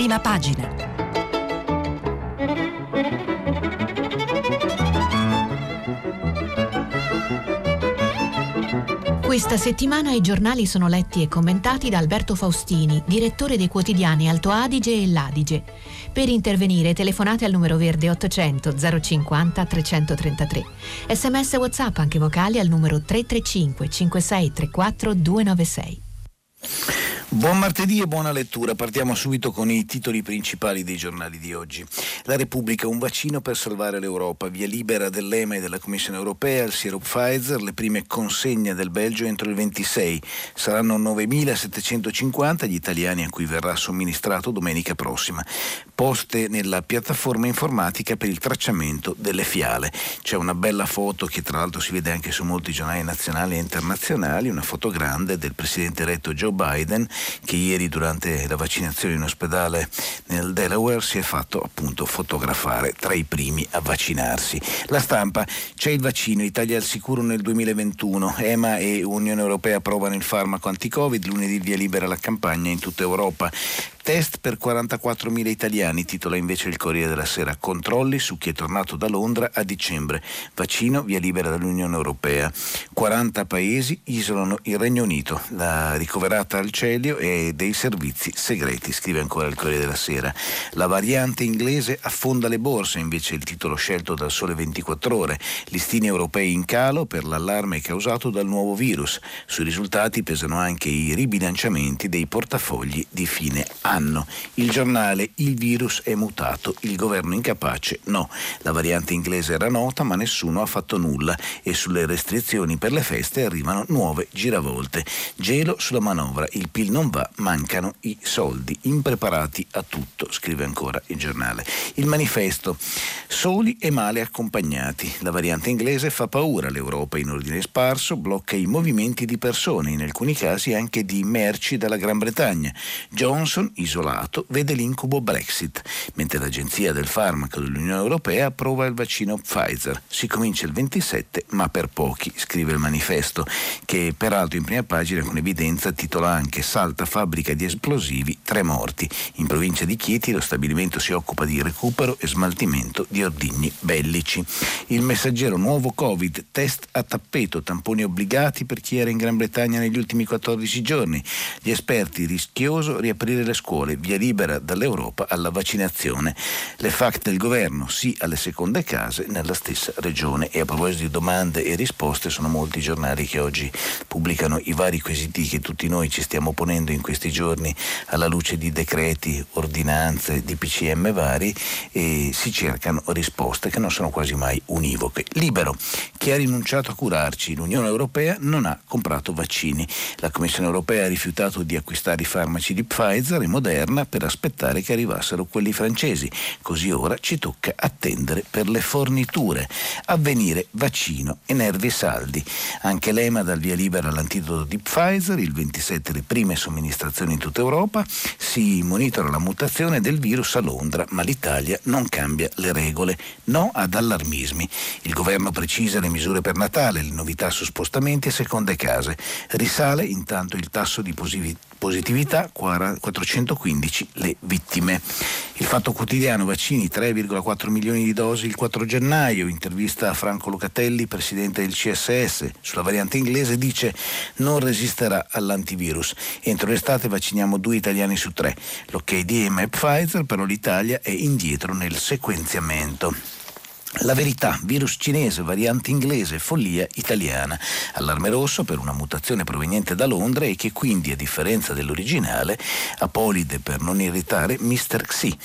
prima pagina. Questa settimana i giornali sono letti e commentati da Alberto Faustini, direttore dei quotidiani Alto Adige e L'Adige. Per intervenire telefonate al numero verde 800 050 333. Sms WhatsApp anche vocali al numero 335 5634 296. Buon martedì e buona lettura. Partiamo subito con i titoli principali dei giornali di oggi. La Repubblica, un vaccino per salvare l'Europa. Via libera dell'EMA e della Commissione europea al sirup Pfizer. Le prime consegne del Belgio entro il 26. Saranno 9.750 gli italiani a cui verrà somministrato domenica prossima. Poste nella piattaforma informatica per il tracciamento delle fiale. C'è una bella foto che tra l'altro si vede anche su molti giornali nazionali e internazionali, una foto grande del presidente eletto Joe Biden che ieri durante la vaccinazione in ospedale nel Delaware si è fatto appunto fotografare tra i primi a vaccinarsi. La stampa, c'è il vaccino, Italia al sicuro nel 2021, EMA e Unione Europea approvano il farmaco anti-Covid, lunedì via libera la campagna in tutta Europa. Test per 44.000 italiani, titola invece il Corriere della Sera. Controlli su chi è tornato da Londra a dicembre. Vaccino via libera dall'Unione Europea. 40 paesi isolano il Regno Unito. La ricoverata al celio e dei servizi segreti, scrive ancora il Corriere della Sera. La variante inglese affonda le borse, invece il titolo scelto dal Sole 24 Ore. Listini europei in calo per l'allarme causato dal nuovo virus. Sui risultati pesano anche i ribilanciamenti dei portafogli di fine anno anno. Il giornale Il virus è mutato, il governo incapace no. La variante inglese era nota ma nessuno ha fatto nulla e sulle restrizioni per le feste arrivano nuove giravolte. Gelo sulla manovra, il PIL non va, mancano i soldi, impreparati a tutto, scrive ancora il giornale. Il manifesto, soli e male accompagnati. La variante inglese fa paura, l'Europa in ordine sparso blocca i movimenti di persone, in alcuni casi anche di merci dalla Gran Bretagna. Johnson, isolato, vede l'incubo Brexit, mentre l'Agenzia del Farmaco dell'Unione Europea approva il vaccino Pfizer. Si comincia il 27, ma per pochi, scrive il manifesto, che peraltro in prima pagina con evidenza titola anche Salta fabbrica di esplosivi, tre morti. In provincia di Chieti lo stabilimento si occupa di recupero e smaltimento di ordigni bellici. Il messaggero nuovo Covid, test a tappeto, tamponi obbligati per chi era in Gran Bretagna negli ultimi 14 giorni. Gli esperti rischioso riaprire le scuole scuole, via libera dall'Europa alla vaccinazione. Le FAC del governo, sì alle seconde case nella stessa regione. E a proposito di domande e risposte, sono molti i giornali che oggi pubblicano i vari quesiti che tutti noi ci stiamo ponendo in questi giorni alla luce di decreti, ordinanze, di PCM vari e si cercano risposte che non sono quasi mai univoche. Libero, chi ha rinunciato a curarci, l'Unione Europea non ha comprato vaccini. La Commissione Europea ha rifiutato di acquistare i farmaci di Pfizer e Moderna per aspettare che arrivassero quelli francesi. Così ora ci tocca attendere per le forniture. Avvenire vaccino e nervi saldi. Anche l'EMA dal via libera all'antidoto di Pfizer, il 27 le prime somministrazioni in tutta Europa, si monitora la mutazione del virus a Londra, ma l'Italia non cambia le regole. No ad allarmismi. Il governo precisa le misure per Natale, le novità su spostamenti e seconde case. Risale intanto il tasso di positività 400 115 le vittime. Il Fatto Quotidiano, vaccini 3,4 milioni di dosi il 4 gennaio, intervista a Franco Locatelli, presidente del CSS, sulla variante inglese, dice non resisterà all'antivirus. Entro l'estate vacciniamo due italiani su tre. L'ok di EMA e Pfizer, però l'Italia è indietro nel sequenziamento. La verità, virus cinese, variante inglese, follia italiana. Allarme rosso per una mutazione proveniente da Londra e che quindi, a differenza dell'originale, Apolide per non irritare Mr. Xi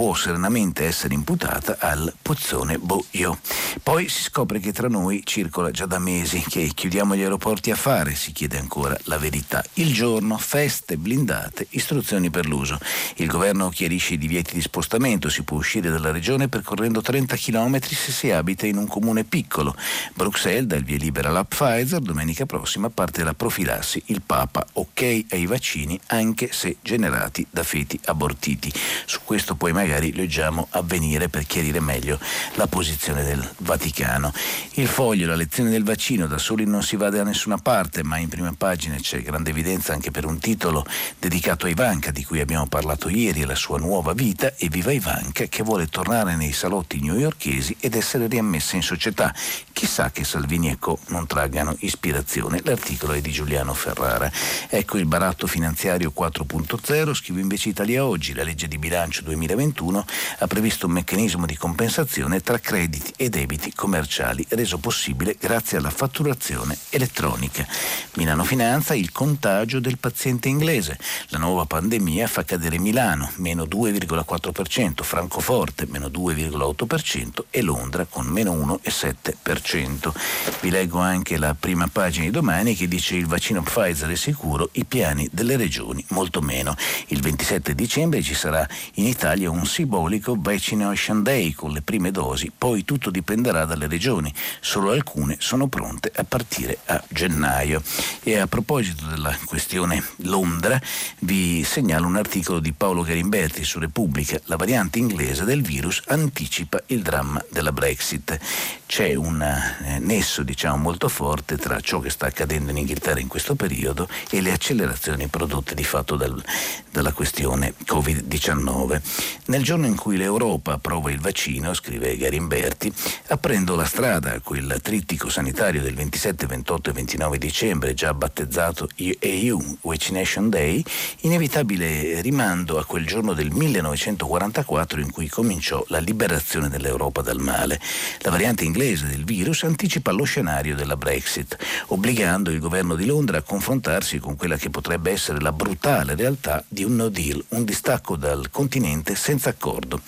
può serenamente essere imputata al Pozzone Boio. Poi si scopre che tra noi circola già da mesi che chiudiamo gli aeroporti a fare, si chiede ancora la verità. Il giorno, feste, blindate, istruzioni per l'uso. Il governo chiarisce i divieti di spostamento, si può uscire dalla regione percorrendo 30 km se si abita in un comune piccolo. Bruxelles dà il via libera alla Pfizer, domenica prossima parte la profilassi. Il Papa ok ai vaccini anche se generati da feti abortiti. Su questo poi magari magari leggiamo avvenire per chiarire meglio la posizione del Vaticano. Il foglio, la lezione del vaccino, da soli non si va da nessuna parte, ma in prima pagina c'è grande evidenza anche per un titolo dedicato a Ivanka, di cui abbiamo parlato ieri, e la sua nuova vita, e viva Ivanka che vuole tornare nei salotti newyorkesi ed essere riammessa in società. Chissà che Salvini e Co non traggano ispirazione. L'articolo è di Giuliano Ferrara. Ecco il baratto finanziario 4.0, scrive invece Italia Oggi, la legge di bilancio 2021 ha previsto un meccanismo di compensazione tra crediti e debiti commerciali, reso possibile grazie alla fatturazione elettronica. Milano Finanza, il contagio del paziente inglese. La nuova pandemia fa cadere Milano, meno 2,4%, Francoforte, meno 2,8% e Londra con meno 1,7%. Vi leggo anche la prima pagina di domani che dice il vaccino Pfizer è sicuro, i piani delle regioni molto meno. Il 27 dicembre ci sarà in Italia un simbolico Vaccination Day con le prime dosi, poi tutto dipenderà dalle regioni, solo alcune sono pronte a partire a gennaio. E a proposito della questione Londra, vi segnalo un articolo di Paolo Garimberti su Repubblica, la variante inglese del virus anticipa il dramma della Brexit. C'è un eh, nesso diciamo molto forte tra ciò che sta accadendo in Inghilterra in questo periodo e le accelerazioni prodotte di fatto dal, dalla questione Covid-19. Nel giorno in cui l'Europa approva il vaccino, scrive Garimberti, aprendo la strada a quel trittico sanitario del 27, 28 e 29 dicembre, già battezzato EU Vaccination Day, inevitabile rimando a quel giorno del 1944 in cui cominciò la liberazione dell'Europa dal male. La variante inglese del virus anticipa lo scenario della Brexit, obbligando il governo di Londra a confrontarsi con quella che potrebbe essere la brutale realtà di un no deal, un distacco dal continente senza accordo.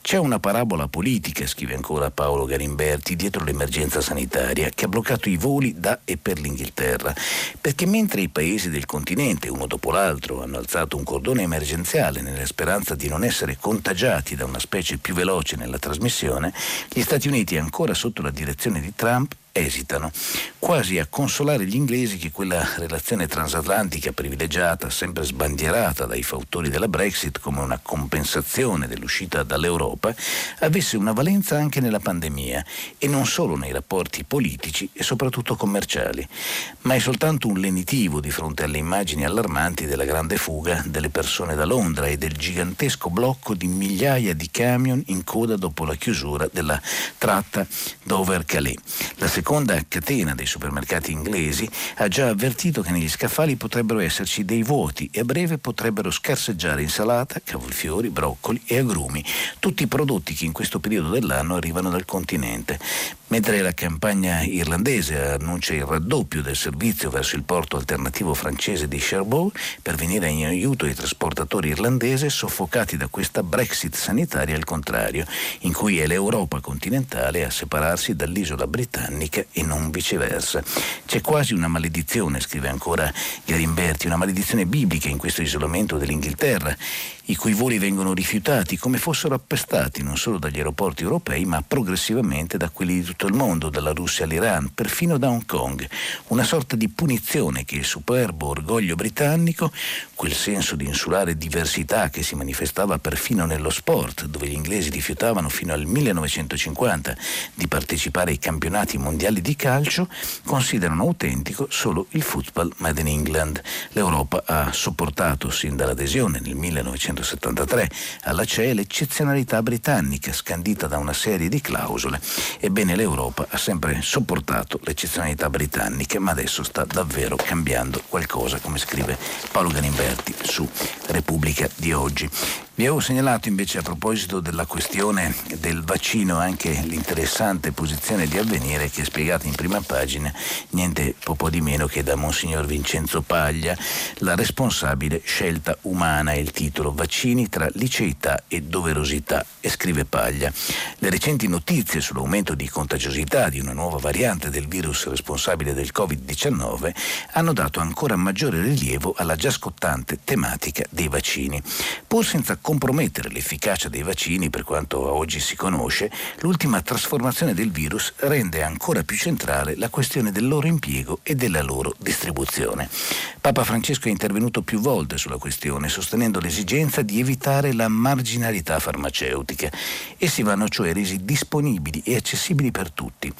C'è una parabola politica, scrive ancora Paolo Garimberti, dietro l'emergenza sanitaria, che ha bloccato i voli da e per l'Inghilterra, perché mentre i paesi del continente, uno dopo l'altro, hanno alzato un cordone emergenziale nella speranza di non essere contagiati da una specie più veloce nella trasmissione, gli Stati Uniti, ancora sotto la direzione di Trump, esitano, quasi a consolare gli inglesi che quella relazione transatlantica privilegiata, sempre sbandierata dai fautori della Brexit come una compensazione dell'uscita dall'Europa, avesse una valenza anche nella pandemia e non solo nei rapporti politici e soprattutto commerciali, ma è soltanto un lenitivo di fronte alle immagini allarmanti della grande fuga delle persone da Londra e del gigantesco blocco di migliaia di camion in coda dopo la chiusura della tratta Dover-Calais. La seconda catena dei supermercati inglesi ha già avvertito che negli scaffali potrebbero esserci dei vuoti e a breve potrebbero scarseggiare insalata, cavolfiori, broccoli e agrumi, tutti prodotti che in questo periodo dell'anno arrivano dal continente. Mentre la campagna irlandese annuncia il raddoppio del servizio verso il porto alternativo francese di Cherbourg per venire in aiuto ai trasportatori irlandesi soffocati da questa Brexit sanitaria al contrario, in cui è l'Europa continentale a separarsi dall'isola britannica e non viceversa. C'è quasi una maledizione, scrive ancora Garimberti, una maledizione biblica in questo isolamento dell'Inghilterra i cui voli vengono rifiutati come fossero appestati non solo dagli aeroporti europei ma progressivamente da quelli di tutto il mondo, dalla Russia all'Iran, perfino da Hong Kong. Una sorta di punizione che il superbo orgoglio britannico, quel senso di insulare diversità che si manifestava perfino nello sport, dove gli inglesi rifiutavano fino al 1950 di partecipare ai campionati mondiali di calcio, considerano autentico solo il football made in England. L'Europa ha sopportato sin dall'adesione nel 1950 1973 alla CE l'eccezionalità britannica scandita da una serie di clausole. Ebbene l'Europa ha sempre sopportato l'eccezionalità britannica, ma adesso sta davvero cambiando qualcosa, come scrive Paolo Ganimberti su Repubblica di oggi. Vi avevo segnalato invece a proposito della questione del vaccino anche l'interessante posizione di avvenire che è spiegata in prima pagina niente po' di meno che da Monsignor Vincenzo Paglia, la responsabile scelta umana è il titolo Vaccini tra liceità e doverosità e scrive Paglia. Le recenti notizie sull'aumento di contagiosità di una nuova variante del virus responsabile del Covid-19 hanno dato ancora maggiore rilievo alla già scottante tematica dei vaccini. Pur senza compromettere l'efficacia dei vaccini per quanto oggi si conosce, l'ultima trasformazione del virus rende ancora più centrale la questione del loro impiego e della loro distribuzione. Papa Francesco è intervenuto più volte sulla questione, sostenendo l'esigenza di evitare la marginalità farmaceutica. Essi vanno cioè resi disponibili e accessibili per tutti.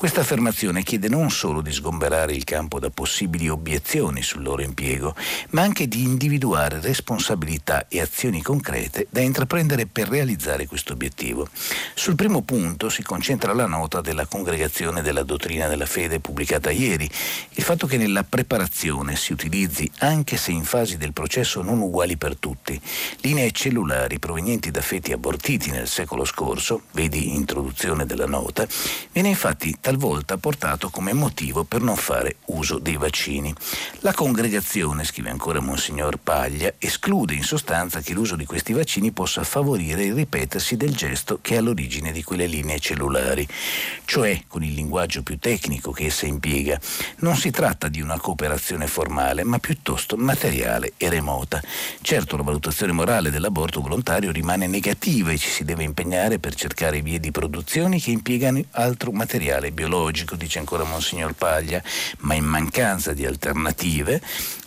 Questa affermazione chiede non solo di sgomberare il campo da possibili obiezioni sul loro impiego, ma anche di individuare responsabilità e azioni concrete da intraprendere per realizzare questo obiettivo. Sul primo punto si concentra la nota della Congregazione della Dottrina della Fede pubblicata ieri, il fatto che nella preparazione si utilizzi, anche se in fasi del processo non uguali per tutti, linee cellulari provenienti da feti abortiti nel secolo scorso, vedi introduzione della nota, viene infatti talvolta portato come motivo per non fare uso dei vaccini. La congregazione, scrive ancora Monsignor Paglia, esclude in sostanza che l'uso di questi vaccini possa favorire il ripetersi del gesto che è all'origine di quelle linee cellulari, cioè, con il linguaggio più tecnico che essa impiega, non si tratta di una cooperazione formale, ma piuttosto materiale e remota. Certo, la valutazione morale dell'aborto volontario rimane negativa e ci si deve impegnare per cercare vie di produzione che impiegano altro materiale biologico biologico, dice ancora Monsignor Paglia, ma in mancanza di alternative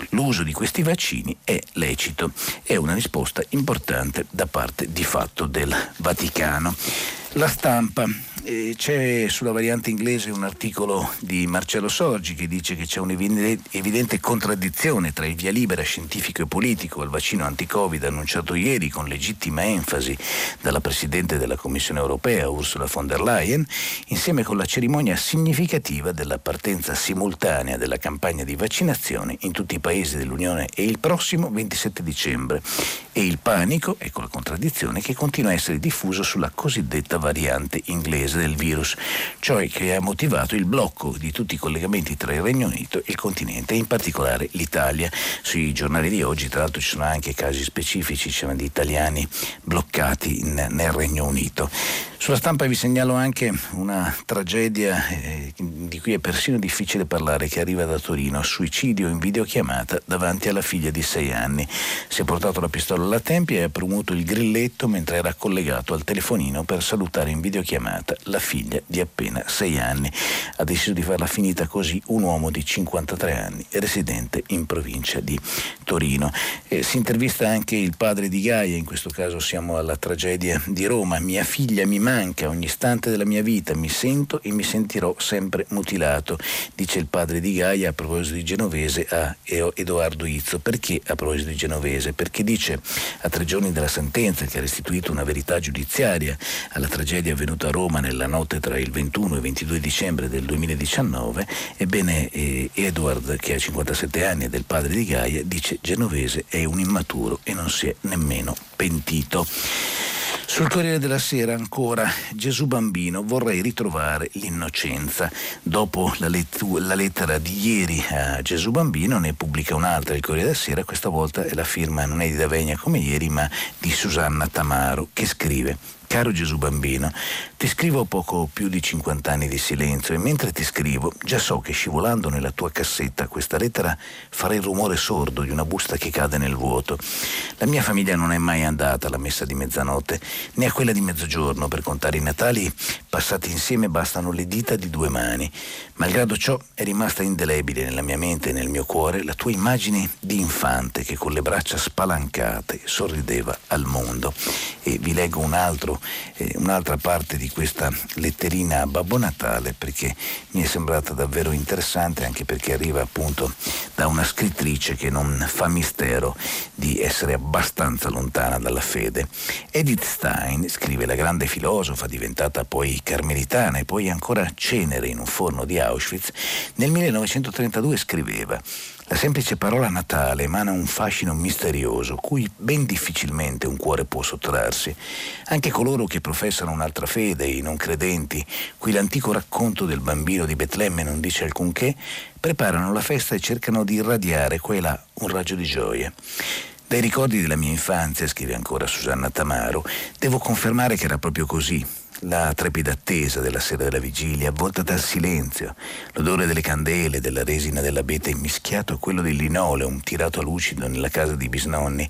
l'uso di questi vaccini è lecito. È una risposta importante da parte di fatto del Vaticano. La stampa eh, c'è sulla variante inglese un articolo di Marcello Sorgi che dice che c'è un'evidente contraddizione tra il via libera scientifico e politico al vaccino anti-Covid annunciato ieri con legittima enfasi dalla Presidente della Commissione europea Ursula von der Leyen, insieme con la cerimonia significativa della partenza simultanea della campagna di vaccinazione in tutti i paesi dell'Unione e il prossimo 27 dicembre. E il panico, ecco la contraddizione, che continua a essere diffuso sulla cosiddetta variante inglese diffusa del virus, cioè che ha motivato il blocco di tutti i collegamenti tra il Regno Unito e il continente, in particolare l'Italia. Sui giornali di oggi, tra l'altro, ci sono anche casi specifici, ci sono di italiani bloccati in, nel Regno Unito. Sulla stampa vi segnalo anche una tragedia eh, di cui è persino difficile parlare, che arriva da Torino, suicidio in videochiamata davanti alla figlia di sei anni. Si è portato la pistola alla tempia e ha premuto il grilletto mentre era collegato al telefonino per salutare in videochiamata la figlia di appena sei anni. Ha deciso di farla finita così un uomo di 53 anni, residente in provincia di Torino. Eh, si intervista anche il padre di Gaia, in questo caso siamo alla tragedia di Roma. Mia figlia mi manca ogni istante della mia vita, mi sento e mi sentirò sempre mutilato, dice il padre di Gaia a proposito di Genovese a Edoardo Izzo. Perché a proposito di Genovese? Perché dice a tre giorni dalla sentenza che ha restituito una verità giudiziaria alla tragedia avvenuta a Roma nel nella notte tra il 21 e il 22 dicembre del 2019, ebbene eh, Edward, che ha 57 anni e del padre di Gaia, dice Genovese è un immaturo e non si è nemmeno pentito. Sul Corriere della Sera ancora Gesù Bambino vorrei ritrovare l'innocenza. Dopo la, lettu- la, lettera di ieri a Gesù Bambino ne pubblica un'altra il Corriere della Sera, questa volta la firma non è di Davegna come ieri ma di Susanna Tamaro che scrive Caro Gesù bambino, ti scrivo poco più di 50 anni di silenzio e mentre ti scrivo già so che scivolando nella tua cassetta questa lettera farà il rumore sordo di una busta che cade nel vuoto. La mia famiglia non è mai andata alla messa di mezzanotte né a quella di mezzogiorno per contare i Natali passati insieme bastano le dita di due mani. Malgrado ciò è rimasta indelebile nella mia mente e nel mio cuore la tua immagine di infante che con le braccia spalancate sorrideva al mondo. E vi leggo un altro eh, un'altra parte di questa letterina a Babbo Natale perché mi è sembrata davvero interessante anche perché arriva appunto da una scrittrice che non fa mistero di essere abbastanza lontana dalla fede. Edith Stein, scrive la grande filosofa diventata poi carmelitana e poi ancora cenere in un forno di Auschwitz, nel 1932 scriveva la semplice parola Natale emana un fascino misterioso cui ben difficilmente un cuore può sottrarsi. Anche coloro che professano un'altra fede, i non credenti, cui l'antico racconto del bambino di Betlemme non dice alcunché, preparano la festa e cercano di irradiare qua e là un raggio di gioia. Dai ricordi della mia infanzia, scrive ancora Susanna Tamaro, devo confermare che era proprio così. La trepida attesa della sera della vigilia, avvolta dal silenzio, l'odore delle candele, della resina dell'abete immischiato a quello del linoleum tirato a lucido nella casa dei bisnonni,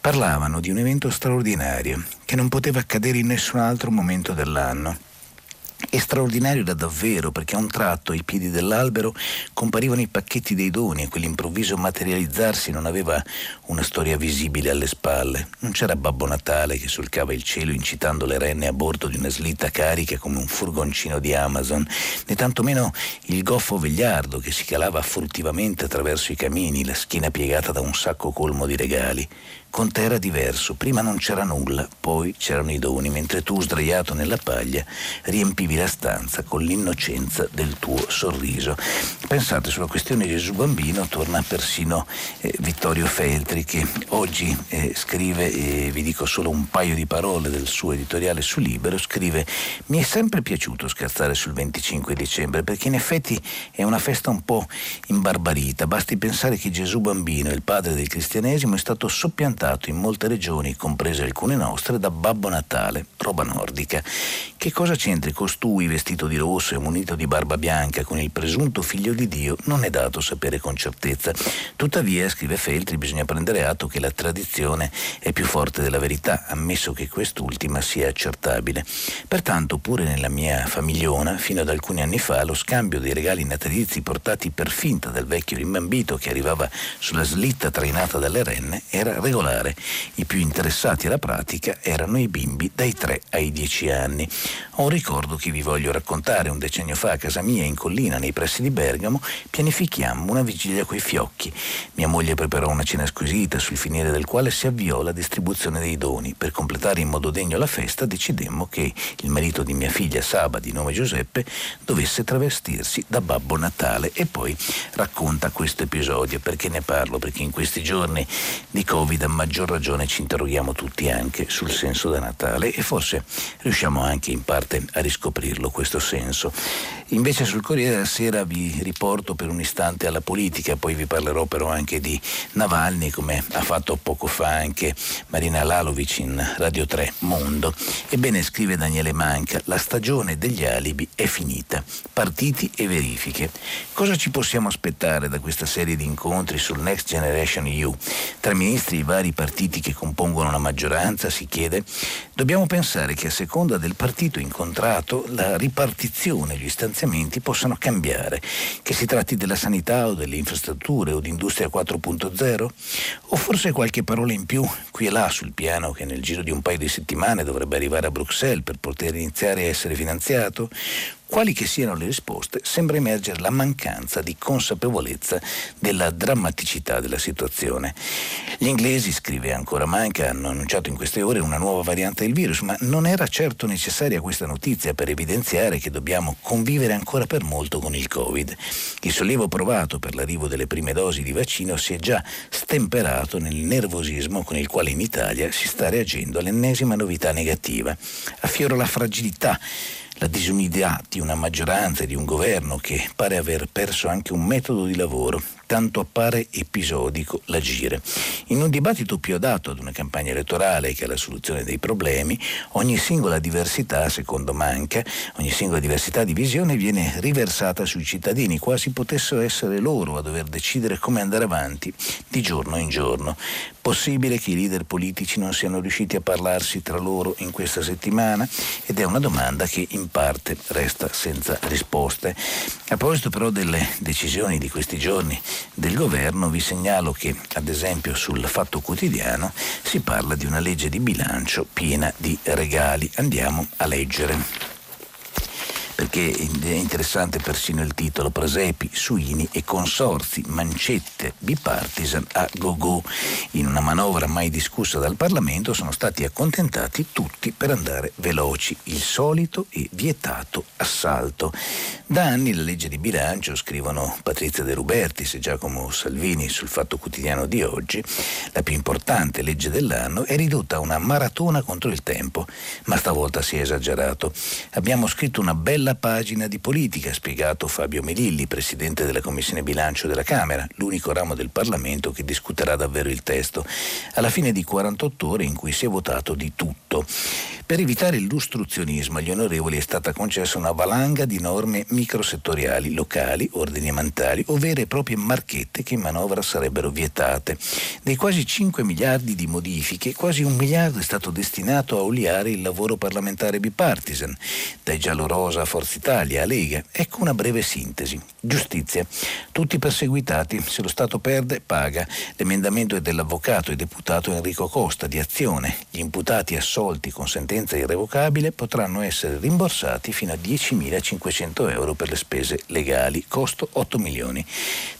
parlavano di un evento straordinario che non poteva accadere in nessun altro momento dell'anno è straordinario da davvero perché a un tratto ai piedi dell'albero comparivano i pacchetti dei doni e quell'improvviso materializzarsi non aveva una storia visibile alle spalle. Non c'era Babbo Natale che solcava il cielo incitando le renne a bordo di una slitta carica come un furgoncino di Amazon, né tantomeno il goffo vegliardo che si calava furtivamente attraverso i camini, la schiena piegata da un sacco colmo di regali. Con te era diverso, prima non c'era nulla, poi c'erano i doni, mentre tu sdraiato nella paglia riempivi la stanza con l'innocenza del tuo sorriso. Pensate, sulla questione Gesù Bambino torna persino eh, Vittorio Feltri che oggi eh, scrive, e vi dico solo un paio di parole del suo editoriale su Libero, scrive mi è sempre piaciuto scherzare sul 25 dicembre perché in effetti è una festa un po' imbarbarita, basti pensare che Gesù Bambino, il padre del cristianesimo, è stato soppiantato rappresentato in molte regioni, comprese alcune nostre, da Babbo Natale, roba nordica. Che cosa c'entri costui vestito di rosso e munito di barba bianca con il presunto figlio di Dio non è dato sapere con certezza. Tuttavia, scrive Feltri, bisogna prendere atto che la tradizione è più forte della verità, ammesso che quest'ultima sia accertabile. Pertanto, pure nella mia famigliona, fino ad alcuni anni fa, lo scambio dei regali natalizi portati per finta dal vecchio rimbambito che arrivava sulla slitta trainata dalle renne era regolare particolare. I più interessati alla pratica erano i bimbi dai 3 ai 10 anni. Ho un ricordo che vi voglio raccontare. Un decennio fa a casa mia in collina nei pressi di Bergamo pianifichiamo una vigilia coi fiocchi. Mia moglie preparò una cena squisita sul finire del quale si avviò la distribuzione dei doni. Per completare in modo degno la festa decidemmo che il marito di mia figlia Saba, di nome Giuseppe, dovesse travestirsi da Babbo Natale e poi racconta questo episodio. Perché ne parlo? Perché in questi giorni di Covid maggior ragione ci interroghiamo tutti anche sul senso da Natale e forse riusciamo anche in parte a riscoprirlo questo senso. Invece sul Corriere della Sera vi riporto per un istante alla politica, poi vi parlerò però anche di Navalny come ha fatto poco fa anche Marina Lalovic in Radio 3 Mondo. Ebbene scrive Daniele Manca, la stagione degli alibi è finita, partiti e verifiche. Cosa ci possiamo aspettare da questa serie di incontri sul Next Generation EU tra ministri di vari partiti che compongono la maggioranza, si chiede, dobbiamo pensare che a seconda del partito incontrato la ripartizione, gli stanziamenti possano cambiare, che si tratti della sanità o delle infrastrutture o di industria 4.0, o forse qualche parola in più qui e là sul piano che nel giro di un paio di settimane dovrebbe arrivare a Bruxelles per poter iniziare a essere finanziato, quali che siano le risposte, sembra emergere la mancanza di consapevolezza della drammaticità della situazione. Gli inglesi, scrive ancora Manca, hanno annunciato in queste ore una nuova variante del virus, ma non era certo necessaria questa notizia per evidenziare che dobbiamo convivere ancora per molto con il Covid. Il sollievo provato per l'arrivo delle prime dosi di vaccino si è già stemperato nel nervosismo con il quale in Italia si sta reagendo all'ennesima novità negativa. Affiora la fragilità la disunità di una maggioranza e di un governo che pare aver perso anche un metodo di lavoro tanto appare episodico l'agire. In un dibattito più adatto ad una campagna elettorale che alla soluzione dei problemi, ogni singola diversità, secondo Manca, ogni singola diversità di visione viene riversata sui cittadini, quasi potessero essere loro a dover decidere come andare avanti di giorno in giorno. Possibile che i leader politici non siano riusciti a parlarsi tra loro in questa settimana? Ed è una domanda che in parte resta senza risposte. A proposito però delle decisioni di questi giorni del governo, vi segnalo che ad esempio sul Fatto Quotidiano si parla di una legge di bilancio piena di regali. Andiamo a leggere perché è interessante persino il titolo Presepi, Suini e consorzi, mancette bipartisan a go-go. In una manovra mai discussa dal Parlamento sono stati accontentati tutti per andare veloci, il solito e vietato assalto. Da anni la legge di bilancio, scrivono Patrizia De Rubertis e Giacomo Salvini sul Fatto Quotidiano di oggi, la più importante legge dell'anno, è ridotta a una maratona contro il tempo, ma stavolta si è esagerato. Abbiamo scritto una bella la pagina di politica, ha spiegato Fabio Melilli, presidente della Commissione Bilancio della Camera, l'unico ramo del Parlamento che discuterà davvero il testo, alla fine di 48 ore in cui si è votato di tutto. Per evitare l'ostruzionismo agli onorevoli è stata concessa una valanga di norme microsettoriali, locali, ordinamentali o vere e proprie marchette che in manovra sarebbero vietate. Dei quasi 5 miliardi di modifiche, quasi un miliardo è stato destinato a oliare il lavoro parlamentare bipartisan, dai giallorosa a Forza Italia Lega. Ecco una breve sintesi. Giustizia. Tutti perseguitati. Se lo Stato perde, paga. L'emendamento è dell'avvocato e deputato Enrico Costa di Azione. Gli imputati assolti con sentenza irrevocabile potranno essere rimborsati fino a 10.500 euro per le spese legali. Costo 8 milioni.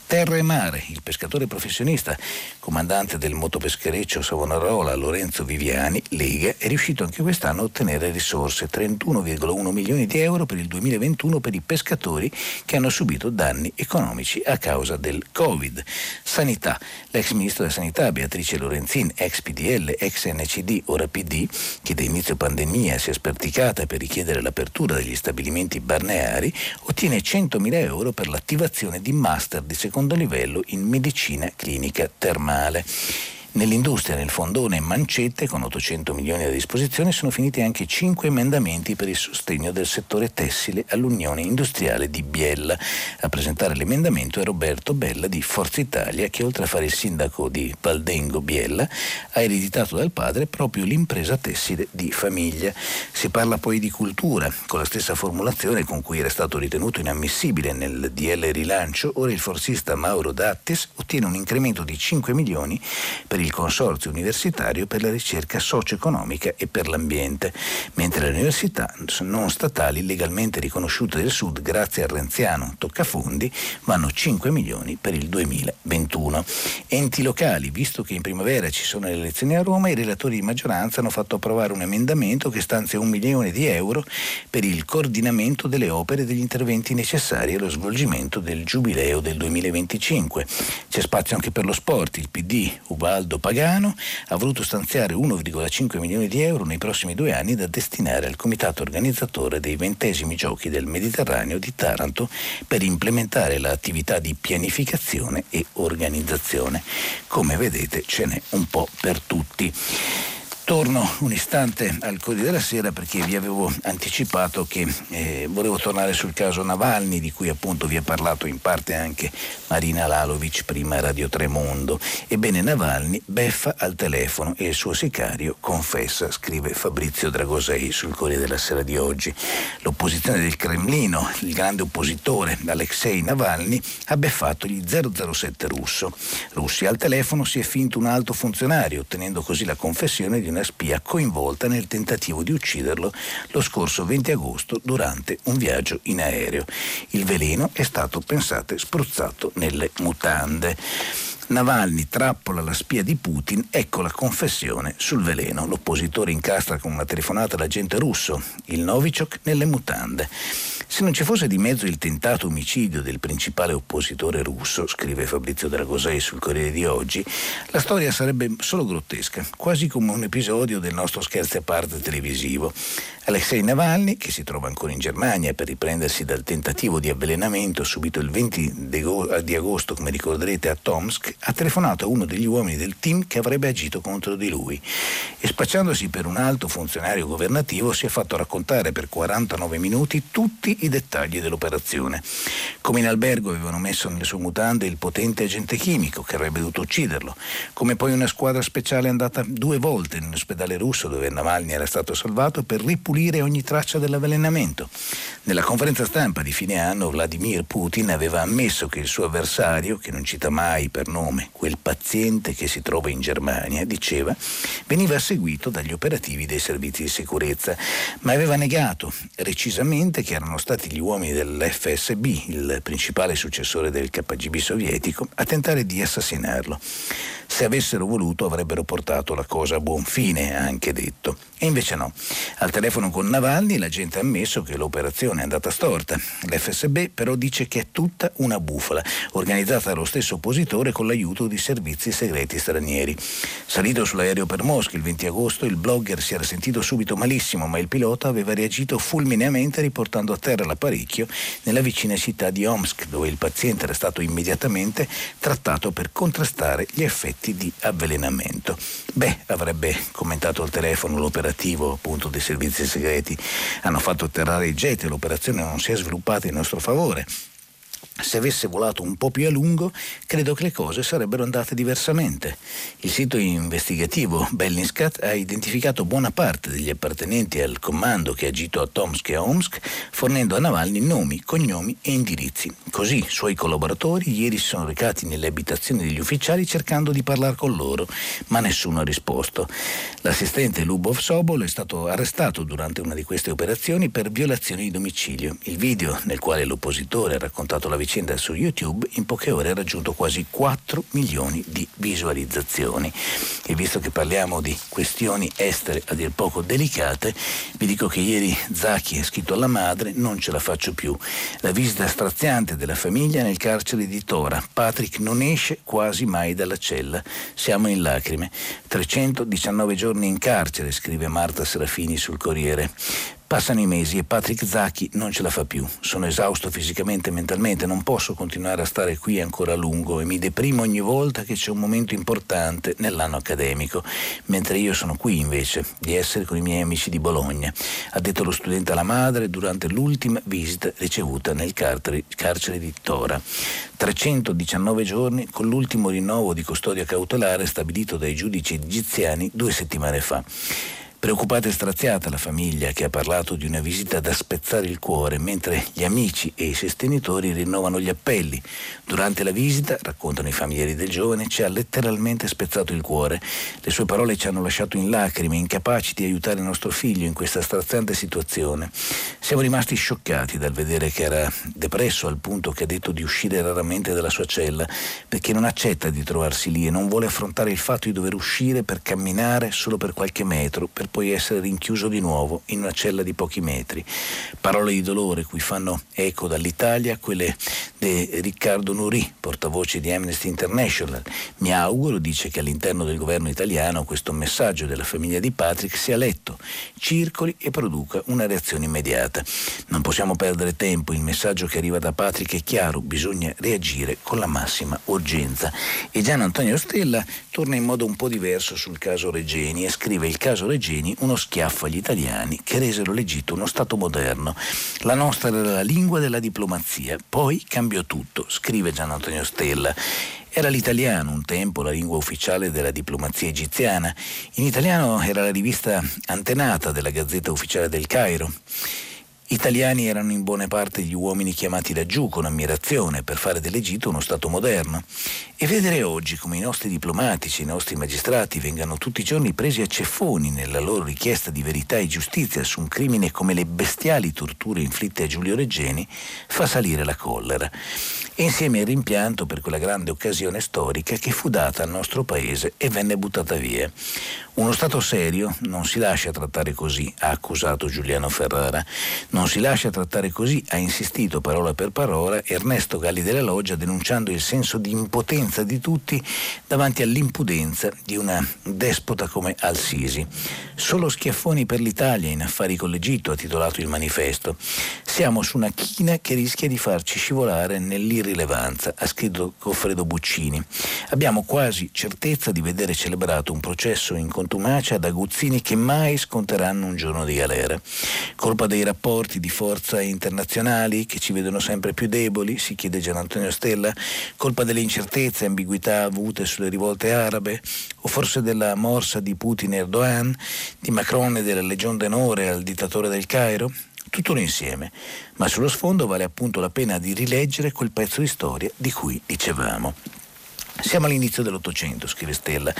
Terra e mare, il pescatore professionista, comandante del motopeschereccio Savonarola Lorenzo Viviani, Lega, è riuscito anche quest'anno a ottenere risorse, 31,1 milioni di euro per il 2021 per i pescatori che hanno subito danni economici a causa del Covid. Sanità, l'ex ministro della Sanità Beatrice Lorenzin, ex PDL, ex NCD, ora PD, che da inizio pandemia si è sperticata per richiedere l'apertura degli stabilimenti balneari, ottiene 100.000 euro per l'attivazione di master di secondo secondo livello in medicina clinica termale. Nell'industria, nel fondone Mancette, con 800 milioni a disposizione, sono finiti anche 5 emendamenti per il sostegno del settore tessile all'Unione Industriale di Biella. A presentare l'emendamento è Roberto Bella di Forza Italia, che oltre a fare il sindaco di Valdengo Biella, ha ereditato dal padre proprio l'impresa tessile di famiglia. Si parla poi di cultura, con la stessa formulazione con cui era stato ritenuto inammissibile nel DL rilancio, ora il forsista Mauro Dattes ottiene un incremento di 5 milioni per il Consorzio Universitario per la Ricerca Socio-Economica e per l'Ambiente, mentre le università non statali legalmente riconosciute del Sud grazie al renziano toccafondi vanno 5 milioni per il 2021. Enti locali, visto che in primavera ci sono le elezioni a Roma, i relatori di maggioranza hanno fatto approvare un emendamento che stanzia un milione di euro per il coordinamento delle opere e degli interventi necessari allo svolgimento del Giubileo del 2025. C'è spazio anche per lo sport, il PD, Ubaldo Riccardo Pagano ha voluto stanziare 1,5 milioni di euro nei prossimi due anni da destinare al comitato organizzatore dei ventesimi giochi del Mediterraneo di Taranto per implementare l'attività di pianificazione e organizzazione. Come vedete ce n'è un po' per tutti. Torno un istante al Corriere della Sera perché vi avevo anticipato che eh, volevo tornare sul caso Navalny di cui appunto vi ha parlato in parte anche Marina Lalovic prima Radio Tremondo. Ebbene Navalny beffa al telefono e il suo sicario confessa, scrive Fabrizio Dragosei sul Corriere della Sera di oggi. L'opposizione del Cremlino, il grande oppositore Alexei Navalny, ha beffato gli 007 russo. Russia al telefono si è finto un alto funzionario ottenendo così la confessione di una spia coinvolta nel tentativo di ucciderlo lo scorso 20 agosto durante un viaggio in aereo. Il veleno è stato, pensate, spruzzato nelle mutande. Navalny trappola la spia di Putin, ecco la confessione sul veleno. L'oppositore incastra con una telefonata l'agente russo, il Novichok, nelle mutande. Se non ci fosse di mezzo il tentato omicidio del principale oppositore russo, scrive Fabrizio Dragosei sul Corriere di oggi, la storia sarebbe solo grottesca, quasi come un episodio del nostro scherzo a parte televisivo. Alexei Navalny, che si trova ancora in Germania per riprendersi dal tentativo di avvelenamento subito il 20 di agosto, come ricorderete, a Tomsk, ha telefonato a uno degli uomini del team che avrebbe agito contro di lui e spacciandosi per un alto funzionario governativo si è fatto raccontare per 49 minuti tutti i dettagli dell'operazione. Come in albergo avevano messo nelle sue mutande il potente agente chimico che avrebbe dovuto ucciderlo, come poi una squadra speciale è andata due volte nell'ospedale russo dove Navalny era stato salvato per ripulire pulire ogni traccia dell'avvelenamento. Nella conferenza stampa di fine anno Vladimir Putin aveva ammesso che il suo avversario, che non cita mai per nome quel paziente che si trova in Germania, diceva, veniva seguito dagli operativi dei servizi di sicurezza, ma aveva negato recisamente che erano stati gli uomini dell'FSB, il principale successore del KGB sovietico, a tentare di assassinarlo. Se avessero voluto avrebbero portato la cosa a buon fine, ha anche detto. E invece no. Al telefono con Navalny la gente ha ammesso che l'operazione è andata storta. L'FSB però dice che è tutta una bufala, organizzata dallo stesso oppositore con l'aiuto di servizi segreti stranieri. Salito sull'aereo per Mosca il 20 agosto, il blogger si era sentito subito malissimo, ma il pilota aveva reagito fulmineamente riportando a terra l'apparecchio nella vicina città di Omsk, dove il paziente era stato immediatamente trattato per contrastare gli effetti effetti di avvelenamento. Beh, avrebbe commentato al telefono l'operativo appunto dei servizi segreti, hanno fatto atterrare i jet e l'operazione non si è sviluppata in nostro favore se avesse volato un po' più a lungo, credo che le cose sarebbero andate diversamente. Il sito investigativo Bellinskat ha identificato buona parte degli appartenenti al comando che ha agito a Tomsk e a Omsk, fornendo a Navalny nomi, cognomi e indirizzi. Così suoi collaboratori ieri si sono recati nelle abitazioni degli ufficiali cercando di parlare con loro, ma nessuno ha risposto. L'assistente Lubov Sobol è stato arrestato durante una di queste operazioni per violazione di domicilio. Il video nel quale l'oppositore ha raccontato la vicenda su YouTube in poche ore ha raggiunto quasi 4 milioni di visualizzazioni. E visto che parliamo di questioni estere a dir poco delicate, vi dico che ieri Zacchi ha scritto alla madre non ce la faccio più. La visita straziante della famiglia nel carcere di Tora. Patrick non esce quasi mai dalla cella. Siamo in lacrime. 319 giorni in carcere, scrive Marta Serafini sul Corriere. Passano i mesi e Patrick Zacchi non ce la fa più. Sono esausto fisicamente e mentalmente, non posso continuare a stare qui ancora a lungo e mi deprimo ogni volta che c'è un momento importante nell'anno accademico, mentre io sono qui invece di essere con i miei amici di Bologna, ha detto lo studente alla madre durante l'ultima visita ricevuta nel carcere, di Tora. 319 giorni con l'ultimo rinnovo di custodia cautelare stabilito dai giudici egiziani due settimane fa. Preoccupata e straziata la famiglia che ha parlato di una visita da spezzare il cuore, mentre gli amici e i sostenitori rinnovano gli appelli. Durante la visita, raccontano i familiari del giovane, ci ha letteralmente spezzato il cuore. Le sue parole ci hanno lasciato in lacrime, incapaci di aiutare il nostro figlio in questa straziante situazione. Siamo rimasti scioccati dal vedere che era depresso al punto che ha detto di uscire raramente dalla sua cella, perché non accetta di trovarsi lì e non vuole affrontare il fatto di dover uscire per camminare solo per qualche metro, per poi essere rinchiuso di nuovo in una cella di pochi metri. Parole di dolore cui fanno eco dall'Italia quelle di Riccardo Nuri, portavoce di Amnesty International. Mi auguro, dice, che all'interno del governo italiano questo messaggio della famiglia di Patrick sia letto, circoli e produca una reazione immediata. Non possiamo perdere tempo, il messaggio che arriva da Patrick è chiaro, bisogna reagire con la massima urgenza. E Gian Antonio Stella torna in modo un po' diverso sul caso Regeni e scrive il caso Regeni Mussolini uno schiaffo agli italiani che resero l'Egitto uno Stato moderno. La nostra era la lingua della diplomazia, poi cambiò tutto, scrive Gian Antonio Stella. Era l'italiano un tempo la lingua ufficiale della diplomazia egiziana. In italiano era la rivista antenata della Gazzetta Ufficiale del Cairo. Italiani erano in buona parte gli uomini chiamati laggiù con ammirazione per fare dell'Egitto uno Stato moderno. E vedere oggi come i nostri diplomatici, i nostri magistrati vengano tutti i giorni presi a ceffoni nella loro richiesta di verità e giustizia su un crimine come le bestiali torture inflitte a Giulio Reggeni fa salire la collera. Insieme il rimpianto per quella grande occasione storica che fu data al nostro paese e venne buttata via. Uno Stato serio non si lascia trattare così, ha accusato Giuliano Ferrara. Non si lascia trattare così, ha insistito parola per parola Ernesto Galli della Loggia denunciando il senso di impotenza di tutti davanti all'impudenza di una despota come Al-Sisi. Solo schiaffoni per l'Italia in affari con l'Egitto, ha titolato il manifesto. Siamo su una china che rischia di farci scivolare nell'irrilevanza, ha scritto Goffredo Buccini. Abbiamo quasi certezza di vedere celebrato un processo in contumacia ad aguzzini che mai sconteranno un giorno di galera. Colpa dei rapporti di forza internazionali che ci vedono sempre più deboli, si chiede Gian Antonio Stella, colpa delle incertezze e ambiguità avute sulle rivolte arabe, o forse della morsa di Putin e Erdogan, di Macron e della Legion d'Onore al dittatore del Cairo? Tutto insieme, ma sullo sfondo vale appunto la pena di rileggere quel pezzo di storia di cui dicevamo. Siamo all'inizio dell'Ottocento, scrive Stella.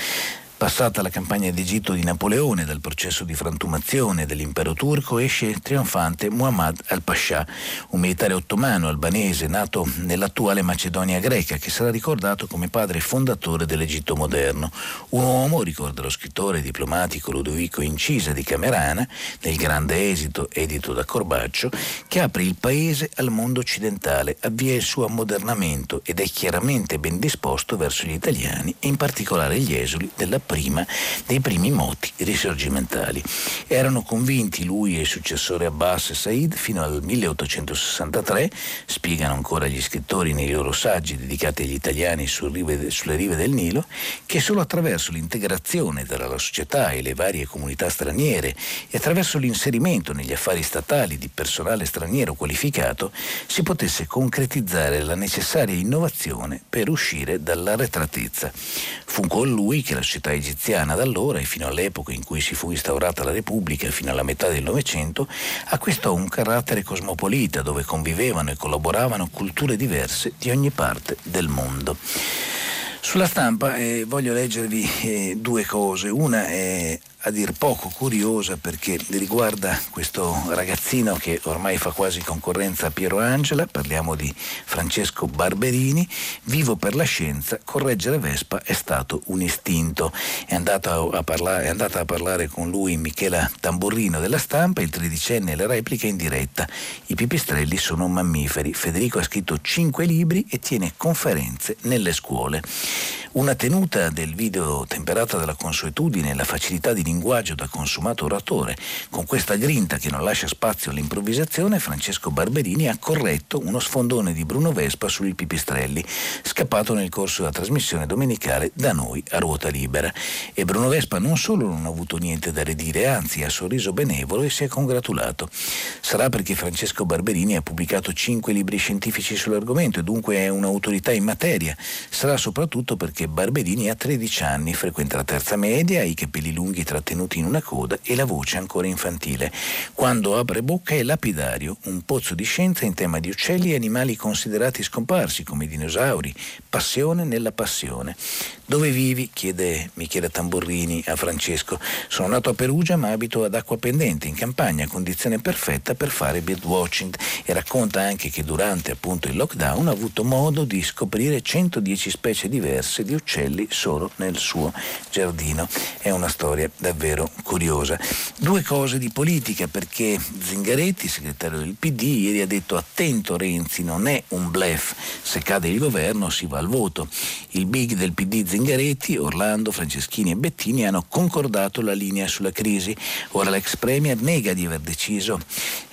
Passata la campagna d'Egitto di Napoleone dal processo di frantumazione dell'impero turco, esce trionfante Muhammad al-Pasha, un militare ottomano albanese nato nell'attuale Macedonia greca, che sarà ricordato come padre fondatore dell'Egitto moderno. Un uomo, ricorda lo scrittore diplomatico Ludovico Incisa di Camerana, nel grande esito edito da Corbaccio, che apre il paese al mondo occidentale, avvia il suo ammodernamento ed è chiaramente ben disposto verso gli italiani e in particolare gli esuli della prima dei primi moti risorgimentali. Erano convinti lui e il successore Abbas e Said fino al 1863, spiegano ancora gli scrittori nei loro saggi dedicati agli italiani sul rive, sulle rive del Nilo, che solo attraverso l'integrazione tra la società e le varie comunità straniere e attraverso l'inserimento negli affari statali di personale straniero qualificato si potesse concretizzare la necessaria innovazione per uscire dall'arretratezza. Fu con lui che la società egiziana da allora e fino all'epoca in cui si fu instaurata la Repubblica, fino alla metà del Novecento, acquistò un carattere cosmopolita dove convivevano e collaboravano culture diverse di ogni parte del mondo. Sulla stampa eh, voglio leggervi eh, due cose. Una è a dir poco curiosa perché riguarda questo ragazzino che ormai fa quasi concorrenza a Piero Angela, parliamo di Francesco Barberini, vivo per la scienza, correggere Vespa è stato un istinto. È andata a parlare, è andata a parlare con lui Michela Tamburrino della stampa, il tredicenne la replica in diretta. I pipistrelli sono mammiferi. Federico ha scritto cinque libri e tiene conferenze nelle scuole. Una tenuta del video temperata dalla consuetudine e la facilità di linguaggio da consumato oratore. Con questa grinta che non lascia spazio all'improvvisazione, Francesco Barberini ha corretto uno sfondone di Bruno Vespa sui pipistrelli, scappato nel corso della trasmissione domenicale da noi a ruota libera. E Bruno Vespa non solo non ha avuto niente da ridire, anzi ha sorriso benevolo e si è congratulato. Sarà perché Francesco Barberini ha pubblicato cinque libri scientifici sull'argomento e dunque è un'autorità in materia. Sarà soprattutto perché Barberini ha 13 anni, frequenta la terza media, ha i capelli lunghi trattenuti in una coda e la voce ancora infantile. Quando apre bocca è lapidario, un pozzo di scienza in tema di uccelli e animali considerati scomparsi come i dinosauri, passione nella passione. Dove vivi? chiede Michele Tamburrini a Francesco. Sono nato a Perugia ma abito ad Acqua Pendente, in campagna, condizione perfetta per fare birdwatching e racconta anche che durante appunto il lockdown ha avuto modo di scoprire 110 specie diverse di uccelli solo nel suo giardino. È una storia davvero curiosa. Due cose di politica perché Zingaretti, segretario del PD, ieri ha detto attento Renzi, non è un blef, se cade il governo si va al voto. Il big del PD Zingaretti, Orlando, Franceschini e Bettini hanno concordato la linea sulla crisi. Ora l'ex premier nega di aver deciso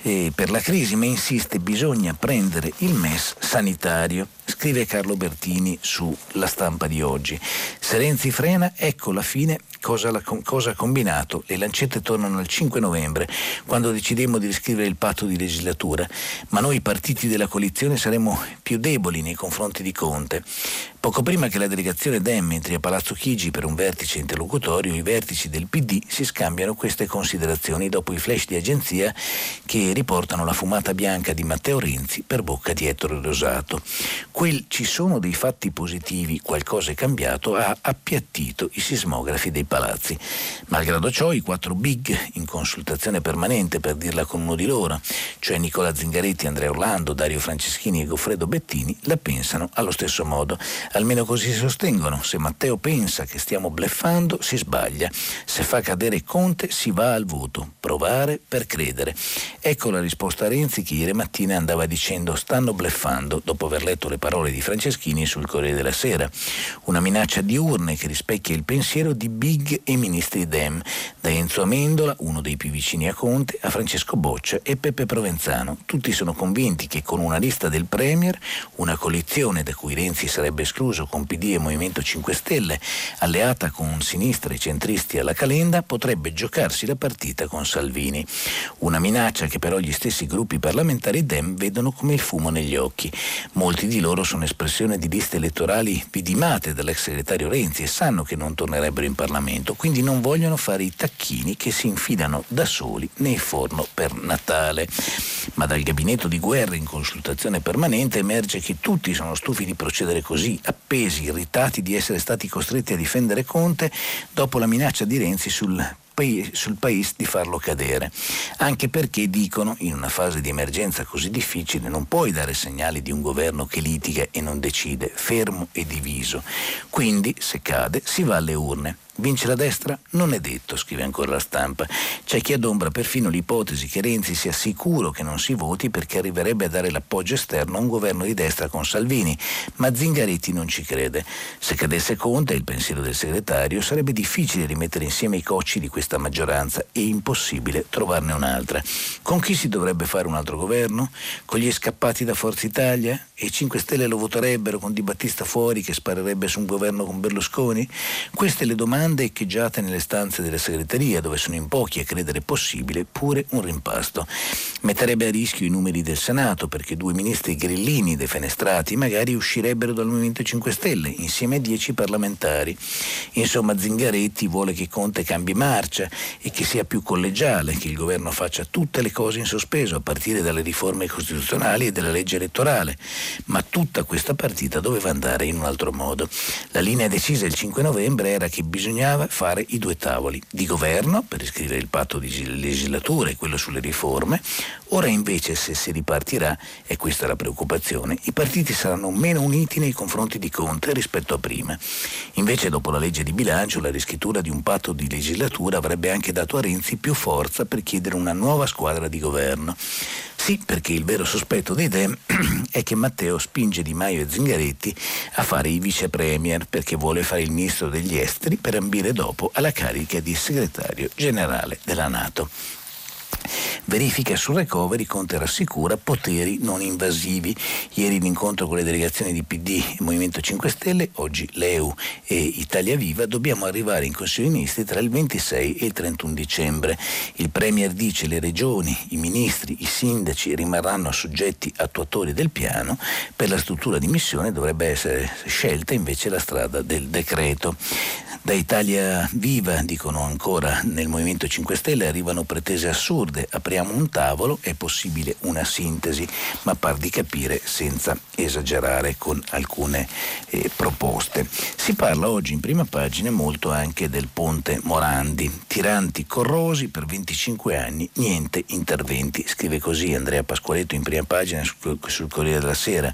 eh, per la crisi ma insiste bisogna prendere il MES sanitario. Scrive Carlo Bertini sulla stampa di oggi. Se Renzi frena, ecco la fine cosa, la, cosa ha combinato. Le lancette tornano il 5 novembre, quando decidemmo di riscrivere il patto di legislatura, ma noi partiti della coalizione saremo più deboli nei confronti di Conte. Poco prima che la delegazione Dem entri a Palazzo Chigi per un vertice interlocutorio, i vertici del PD si scambiano queste considerazioni dopo i flash di agenzia che riportano la fumata bianca di Matteo Renzi per bocca di Ettore Rosato. Quel ci sono dei fatti positivi, qualcosa è cambiato, ha appiattito i sismografi dei palazzi. Malgrado ciò, i quattro big in consultazione permanente, per dirla con uno di loro, cioè Nicola Zingaretti, Andrea Orlando, Dario Franceschini e Goffredo Bettini, la pensano allo stesso modo. Almeno così sostengono. Se Matteo pensa che stiamo bleffando, si sbaglia. Se fa cadere Conte, si va al voto. Provare per credere. Ecco la risposta a Renzi che ieri mattina andava dicendo stanno bleffando dopo aver letto le parole di Franceschini sul Corriere della Sera. Una minaccia di urne che rispecchia il pensiero di Big e ministri Dem, da Enzo Amendola, uno dei più vicini a Conte, a Francesco Boccia e Peppe Provenzano. Tutti sono convinti che con una lista del Premier, una coalizione da cui Renzi sarebbe escluso con PD e Movimento 5 Stelle, alleata con sinistra e centristi alla Calenda, potrebbe giocarsi la partita con Salvini. Una minaccia che però gli stessi gruppi parlamentari Dem vedono come il fumo negli occhi. Molti di loro sono espressione di liste elettorali vidimate dall'ex segretario Renzi e sanno che non tornerebbero in Parlamento, quindi non vogliono fare i tacchini che si infilano da soli nei forno per Natale. Ma dal gabinetto di guerra in consultazione permanente emerge che tutti sono stufi di procedere così, appesi, irritati di essere stati costretti a difendere Conte dopo la minaccia di Renzi sul sul paese di farlo cadere, anche perché dicono in una fase di emergenza così difficile non puoi dare segnali di un governo che litiga e non decide, fermo e diviso. Quindi se cade si va alle urne. Vince la destra? Non è detto, scrive ancora la stampa. C'è chi adombra perfino l'ipotesi che Renzi sia sicuro che non si voti perché arriverebbe a dare l'appoggio esterno a un governo di destra con Salvini, ma Zingaretti non ci crede. Se cadesse Conte, il pensiero del segretario, sarebbe difficile rimettere insieme i cocci di questa maggioranza e impossibile trovarne un'altra. Con chi si dovrebbe fare un altro governo? Con gli scappati da Forza Italia? E i 5 Stelle lo voterebbero con Di Battista fuori che sparerebbe su un governo con Berlusconi? Queste le domande echeggiate nelle stanze della segreteria, dove sono in pochi a credere possibile pure un rimpasto. Metterebbe a rischio i numeri del Senato perché due ministri grillini defenestrati magari uscirebbero dal Movimento 5 Stelle insieme a dieci parlamentari. Insomma, Zingaretti vuole che Conte cambi marcia e che sia più collegiale, che il governo faccia tutte le cose in sospeso, a partire dalle riforme costituzionali e della legge elettorale. Ma tutta questa partita doveva andare in un altro modo. La linea decisa il 5 novembre era che bisognava fare i due tavoli di governo per iscrivere il patto di legislatura e quello sulle riforme. Ora invece se si ripartirà, e questa è la preoccupazione, i partiti saranno meno uniti nei confronti di Conte rispetto a prima. Invece dopo la legge di bilancio la riscrittura di un patto di legislatura avrebbe anche dato a Renzi più forza per chiedere una nuova squadra di governo. Sì, perché il vero sospetto dei Dem è che Matteo spinge Di Maio e Zingaretti a fare i vice premier perché vuole fare il ministro degli esteri per ambire dopo alla carica di segretario generale della Nato. Verifica sul recovery, Conte rassicura poteri non invasivi. Ieri l'incontro con le delegazioni di PD e Movimento 5 Stelle, oggi l'EU e Italia Viva, dobbiamo arrivare in Consiglio dei Ministri tra il 26 e il 31 dicembre. Il Premier dice le regioni, i ministri, i sindaci rimarranno soggetti attuatori del piano, per la struttura di missione dovrebbe essere scelta invece la strada del decreto. Da Italia Viva, dicono ancora nel Movimento 5 Stelle, arrivano pretese assurde. Apriamo un tavolo, è possibile una sintesi, ma par di capire senza esagerare con alcune eh, proposte. Si parla oggi in prima pagina molto anche del ponte Morandi. Tiranti corrosi per 25 anni, niente interventi. Scrive così Andrea Pasqualetto in prima pagina sul, sul Corriere della Sera.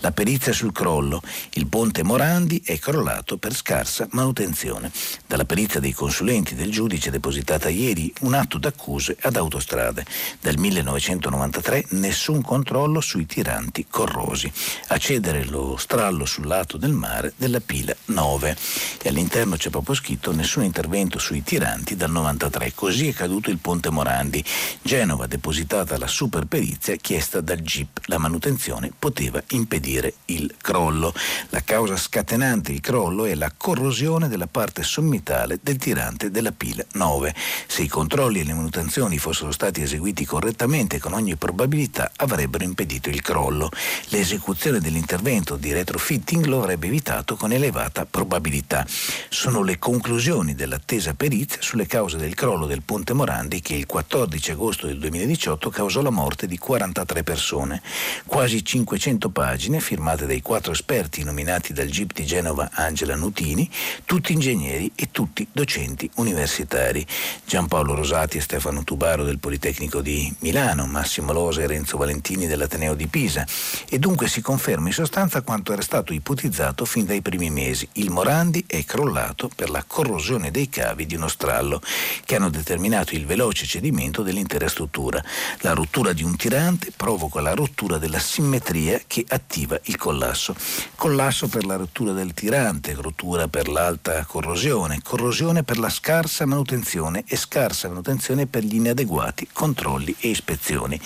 La perizia sul crollo. Il ponte Morandi è crollato per scarsa manutenzione Cassazione. Dalla perizia dei consulenti del giudice depositata ieri un atto d'accuse ad autostrade. Dal 1993 nessun controllo sui tiranti corrosi. A cedere lo strallo sul lato del mare della pila 9. E all'interno c'è proprio scritto nessun intervento sui tiranti dal 93. Così è caduto il ponte Morandi. Genova depositata la superperizia chiesta dal GIP. La manutenzione poteva impedire il crollo. La causa scatenante il crollo è la corrosione della parte sommitale del tirante della pila 9. Se i controlli e le manutenzioni fossero stati eseguiti correttamente, con ogni probabilità avrebbero impedito il crollo. L'esecuzione dell'intervento di retrofitting lo avrebbe evitato con elevata probabilità. Sono le conclusioni dell'attesa perizia sulle cause del crollo del ponte Morandi che il 14 agosto del 2018 causò la morte di 43 persone. Quasi 500 pagine firmate dai quattro esperti nominati dal GIP di Genova Angela Nutini, tutti ingegneri ingegneri e tutti docenti universitari. Giampaolo Rosati e Stefano Tubaro del Politecnico di Milano, Massimo Losa e Renzo Valentini dell'Ateneo di Pisa. E dunque si conferma in sostanza quanto era stato ipotizzato fin dai primi mesi. Il Morandi è crollato per la corrosione dei cavi di uno strallo che hanno determinato il veloce cedimento dell'intera struttura. La rottura di un tirante provoca la rottura della simmetria che attiva il collasso. Collasso per la rottura del tirante, rottura per l'alta corrosione corrosione, corrosione per la scarsa manutenzione e scarsa manutenzione per gli inadeguati controlli e ispezioni.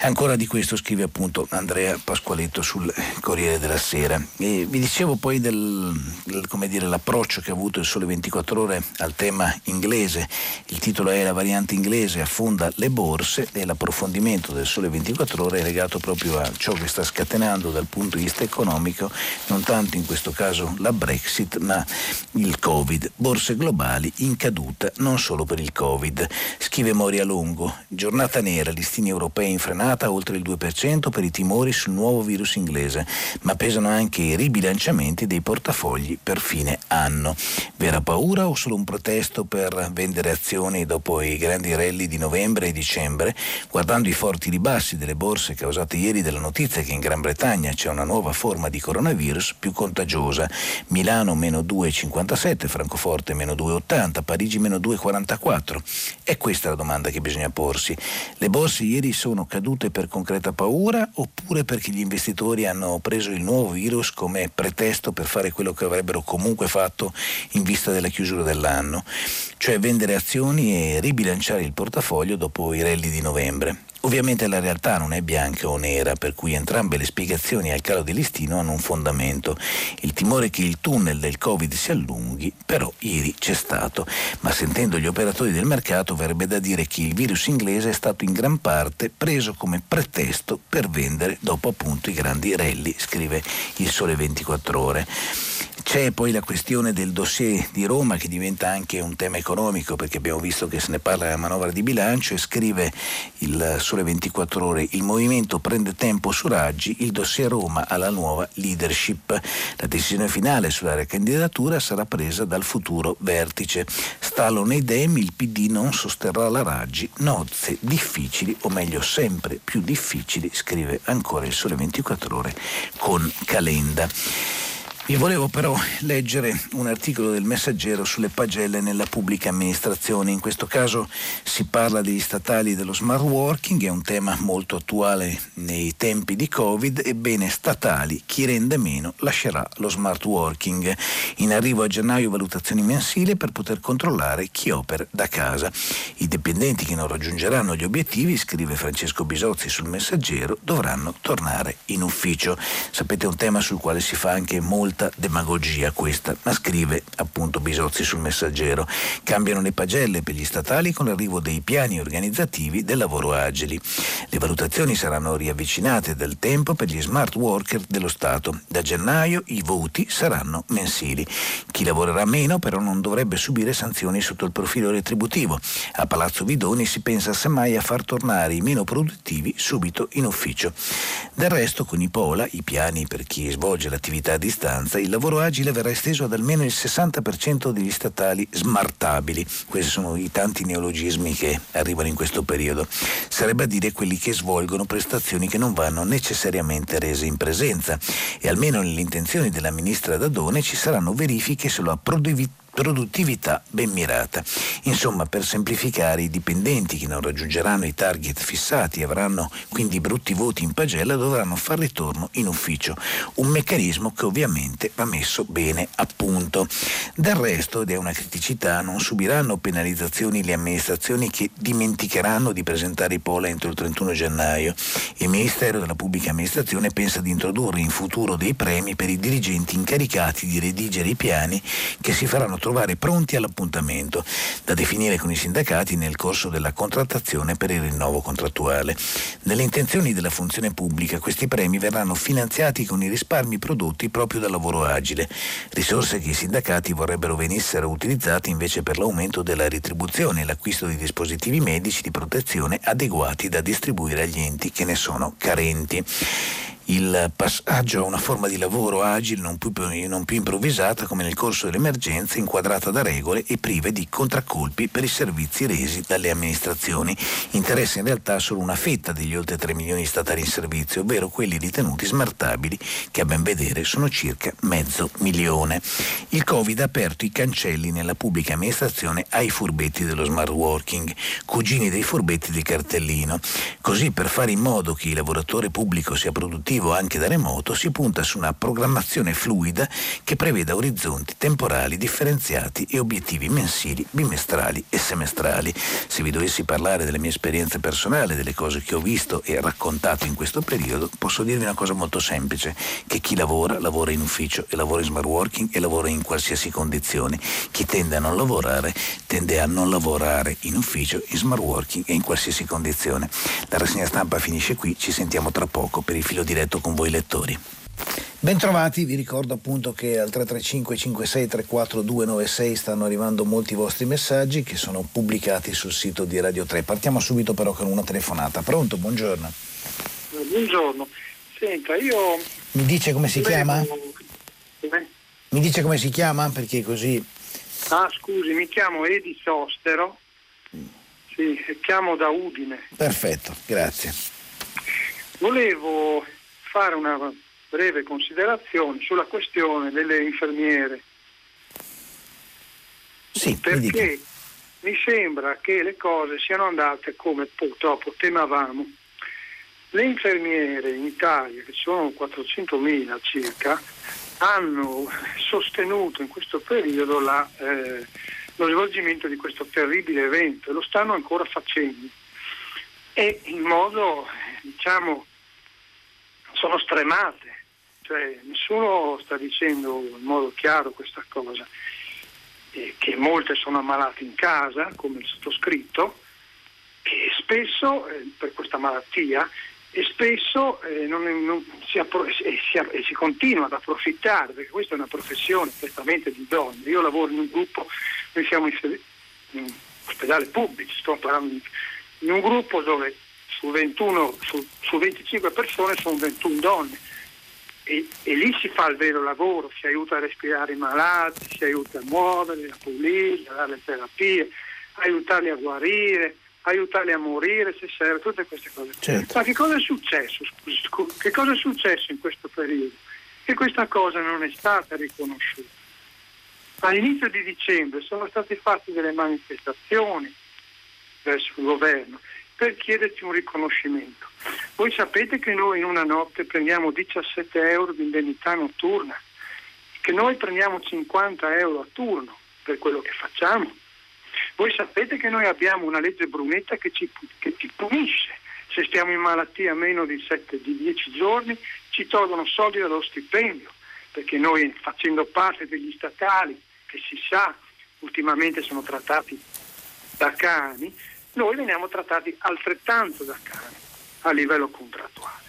Ancora di questo scrive appunto Andrea Pasqualetto sul Corriere della Sera. E vi dicevo poi del, del, dire, l'approccio che ha avuto il Sole 24 Ore al tema inglese. Il titolo è La variante inglese affonda le borse e l'approfondimento del Sole 24 Ore è legato proprio a ciò che sta scatenando dal punto di vista economico, non tanto in questo caso la Brexit, ma il Covid. Borse globali in caduta non solo per il Covid. Scrive Moria Longo. Giornata nera, listini europei infrenati stimata oltre il 2% per i timori sul nuovo virus inglese, ma pesano anche i ribilanciamenti dei portafogli per fine anno. Vera paura o solo un protesto per vendere azioni dopo i grandi rally di novembre e dicembre? Guardando i forti ribassi delle borse causate ieri dalla notizia che in Gran Bretagna c'è una nuova forma di coronavirus più contagiosa. Milano meno 2,57, Francoforte meno 2,80, Parigi meno 2,44. È questa la domanda che bisogna porsi. Le borse ieri sono cadute per concreta paura oppure perché gli investitori hanno preso il nuovo virus come pretesto per fare quello che avrebbero comunque fatto in vista della chiusura dell'anno, cioè vendere azioni e ribilanciare il portafoglio dopo i rally di novembre. Ovviamente la realtà non è bianca o nera, per cui entrambe le spiegazioni al calo di listino hanno un fondamento. Il timore che il tunnel del Covid si allunghi, però ieri c'è stato. Ma sentendo gli operatori del mercato verrebbe da dire che il virus inglese è stato in gran parte preso come pretesto per vendere dopo appunto i grandi rally, scrive il Sole 24 ore. C'è poi la questione del dossier di Roma che diventa anche un tema economico perché abbiamo visto che se ne parla nella manovra di bilancio e scrive il Sole 24 ore il movimento prende tempo su Raggi, il dossier Roma alla nuova leadership. La decisione finale sulla ricandidatura sarà presa dal futuro vertice. Stalo nei Dem, il PD non sosterrà la Raggi, nozze difficili o meglio sempre più difficili, scrive ancora il Sole 24 ore con Calenda. Vi volevo però leggere un articolo del Messaggero sulle pagelle nella pubblica amministrazione. In questo caso si parla degli statali dello smart working, è un tema molto attuale nei tempi di Covid. Ebbene, statali, chi rende meno lascerà lo smart working. In arrivo a gennaio valutazioni mensili per poter controllare chi opera da casa. I dipendenti che non raggiungeranno gli obiettivi, scrive Francesco Bisozzi sul Messaggero, dovranno tornare in ufficio. Sapete, è un tema sul quale si fa anche molto molta demagogia questa, ma scrive appunto Bisozzi sul messaggero. Cambiano le pagelle per gli statali con l'arrivo dei piani organizzativi del lavoro agili. Le valutazioni saranno riavvicinate del tempo per gli smart worker dello Stato. Da gennaio i voti saranno mensili. Chi lavorerà meno però non dovrebbe subire sanzioni sotto il profilo retributivo. A Palazzo Vidoni si pensa semmai a far tornare i meno produttivi subito in ufficio. Del resto con i POLA, i piani per chi svolge l'attività a distanza, speranza il lavoro agile verrà esteso ad almeno il 60% degli statali smartabili. Questi sono i tanti neologismi che arrivano in questo periodo. Sarebbe a dire quelli che svolgono prestazioni che non vanno necessariamente rese in presenza e almeno nelle intenzioni della ministra Dadone ci saranno verifiche sulla produttività produttività ben mirata. Insomma, per semplificare, i dipendenti che non raggiungeranno i target fissati e avranno quindi brutti voti in pagella dovranno far ritorno in ufficio, un meccanismo che ovviamente va messo bene a punto. Del resto, ed è una criticità, non subiranno penalizzazioni le amministrazioni che dimenticheranno di presentare i POLA entro il 31 gennaio. Il Ministero della Pubblica Amministrazione pensa di introdurre in futuro dei premi per i dirigenti incaricati di redigere i piani che si faranno trovare pronti all'appuntamento, da definire con i sindacati nel corso della contrattazione per il rinnovo contrattuale. Nelle intenzioni della funzione pubblica questi premi verranno finanziati con i risparmi prodotti proprio dal lavoro agile, risorse che i sindacati vorrebbero venissero utilizzate invece per l'aumento della retribuzione e l'acquisto di dispositivi medici di protezione adeguati da distribuire agli enti che ne sono carenti il passaggio a una forma di lavoro agile non più, non più, improvvisata come nel corso dell'emergenza, inquadrata da regole e prive di contraccolpi per i servizi resi dalle amministrazioni. Interessa in realtà solo una fetta degli oltre 3 milioni statali in servizio, ovvero quelli ritenuti smartabili, che a ben vedere sono circa mezzo milione. Il Covid ha aperto i cancelli nella pubblica amministrazione ai furbetti dello smart working, cugini dei furbetti del cartellino. Così per fare in modo che il lavoratore pubblico sia produttivo lavorativo anche da remoto, si punta su una programmazione fluida che preveda orizzonti temporali differenziati e obiettivi mensili, bimestrali e semestrali. Se vi dovessi parlare delle mie esperienze personali, delle cose che ho visto e raccontato in questo periodo, posso dirvi una cosa molto semplice, che chi lavora, lavora in ufficio e lavora in smart working e lavora in qualsiasi condizione. Chi tende a non lavorare, tende a non lavorare in ufficio, in smart working e in qualsiasi condizione. La rassegna stampa finisce qui, ci sentiamo tra poco per il filo diretto diretto con voi lettori. Bentrovati, vi ricordo appunto che al 335 56 34 296 stanno arrivando molti vostri messaggi che sono pubblicati sul sito di Radio 3. Partiamo subito però con una telefonata. Pronto? Buongiorno. buongiorno. Senta, io... Mi dice come si chiama? Mi dice come si chiama? Perché così... Ah, scusi, mi chiamo Edi Sostero. Sì, chiamo da Udine. Perfetto, grazie. Volevo fare una breve considerazione sulla questione delle infermiere. Sì, perché mi sembra che le cose siano andate come purtroppo temavamo. Le infermiere in Italia, che sono 400.000 circa, hanno sostenuto in questo periodo la, eh, lo svolgimento di questo terribile evento e lo stanno ancora facendo. E in modo, diciamo, sono stremate, cioè nessuno sta dicendo in modo chiaro questa cosa, eh, che molte sono ammalate in casa, come il sottoscritto, e spesso eh, per questa malattia e spesso eh, non, non si, appro- si, si, continua ad approfittare, perché questa è una professione prettamente di donne. Io lavoro in un gruppo, noi siamo in, in ospedale pubblico, sto parlando in un gruppo dove su, 21, su, su 25 persone sono 21 donne. E, e, lì si fa il vero lavoro, si aiuta a respirare i malati, si aiuta a muoverli, a pulirli, a dare le terapie, aiutarli a guarire, aiutarli a morire se serve, tutte queste cose. Certo. Ma che cosa è successo? Che cosa è successo in questo periodo? Che questa cosa non è stata riconosciuta. All'inizio di dicembre sono state fatte delle manifestazioni verso il governo per chiederci un riconoscimento. Voi sapete che noi in una notte prendiamo 17 euro di indennità notturna, che noi prendiamo 50 euro a turno per quello che facciamo voi sapete che noi abbiamo una legge Brunetta che ci, che ci punisce. Se stiamo in malattia meno di, 7, di 10 giorni ci tolgono soldi dallo stipendio, perché noi facendo parte degli statali, che si sa ultimamente sono trattati da cani, noi veniamo trattati altrettanto da cani a livello contrattuale.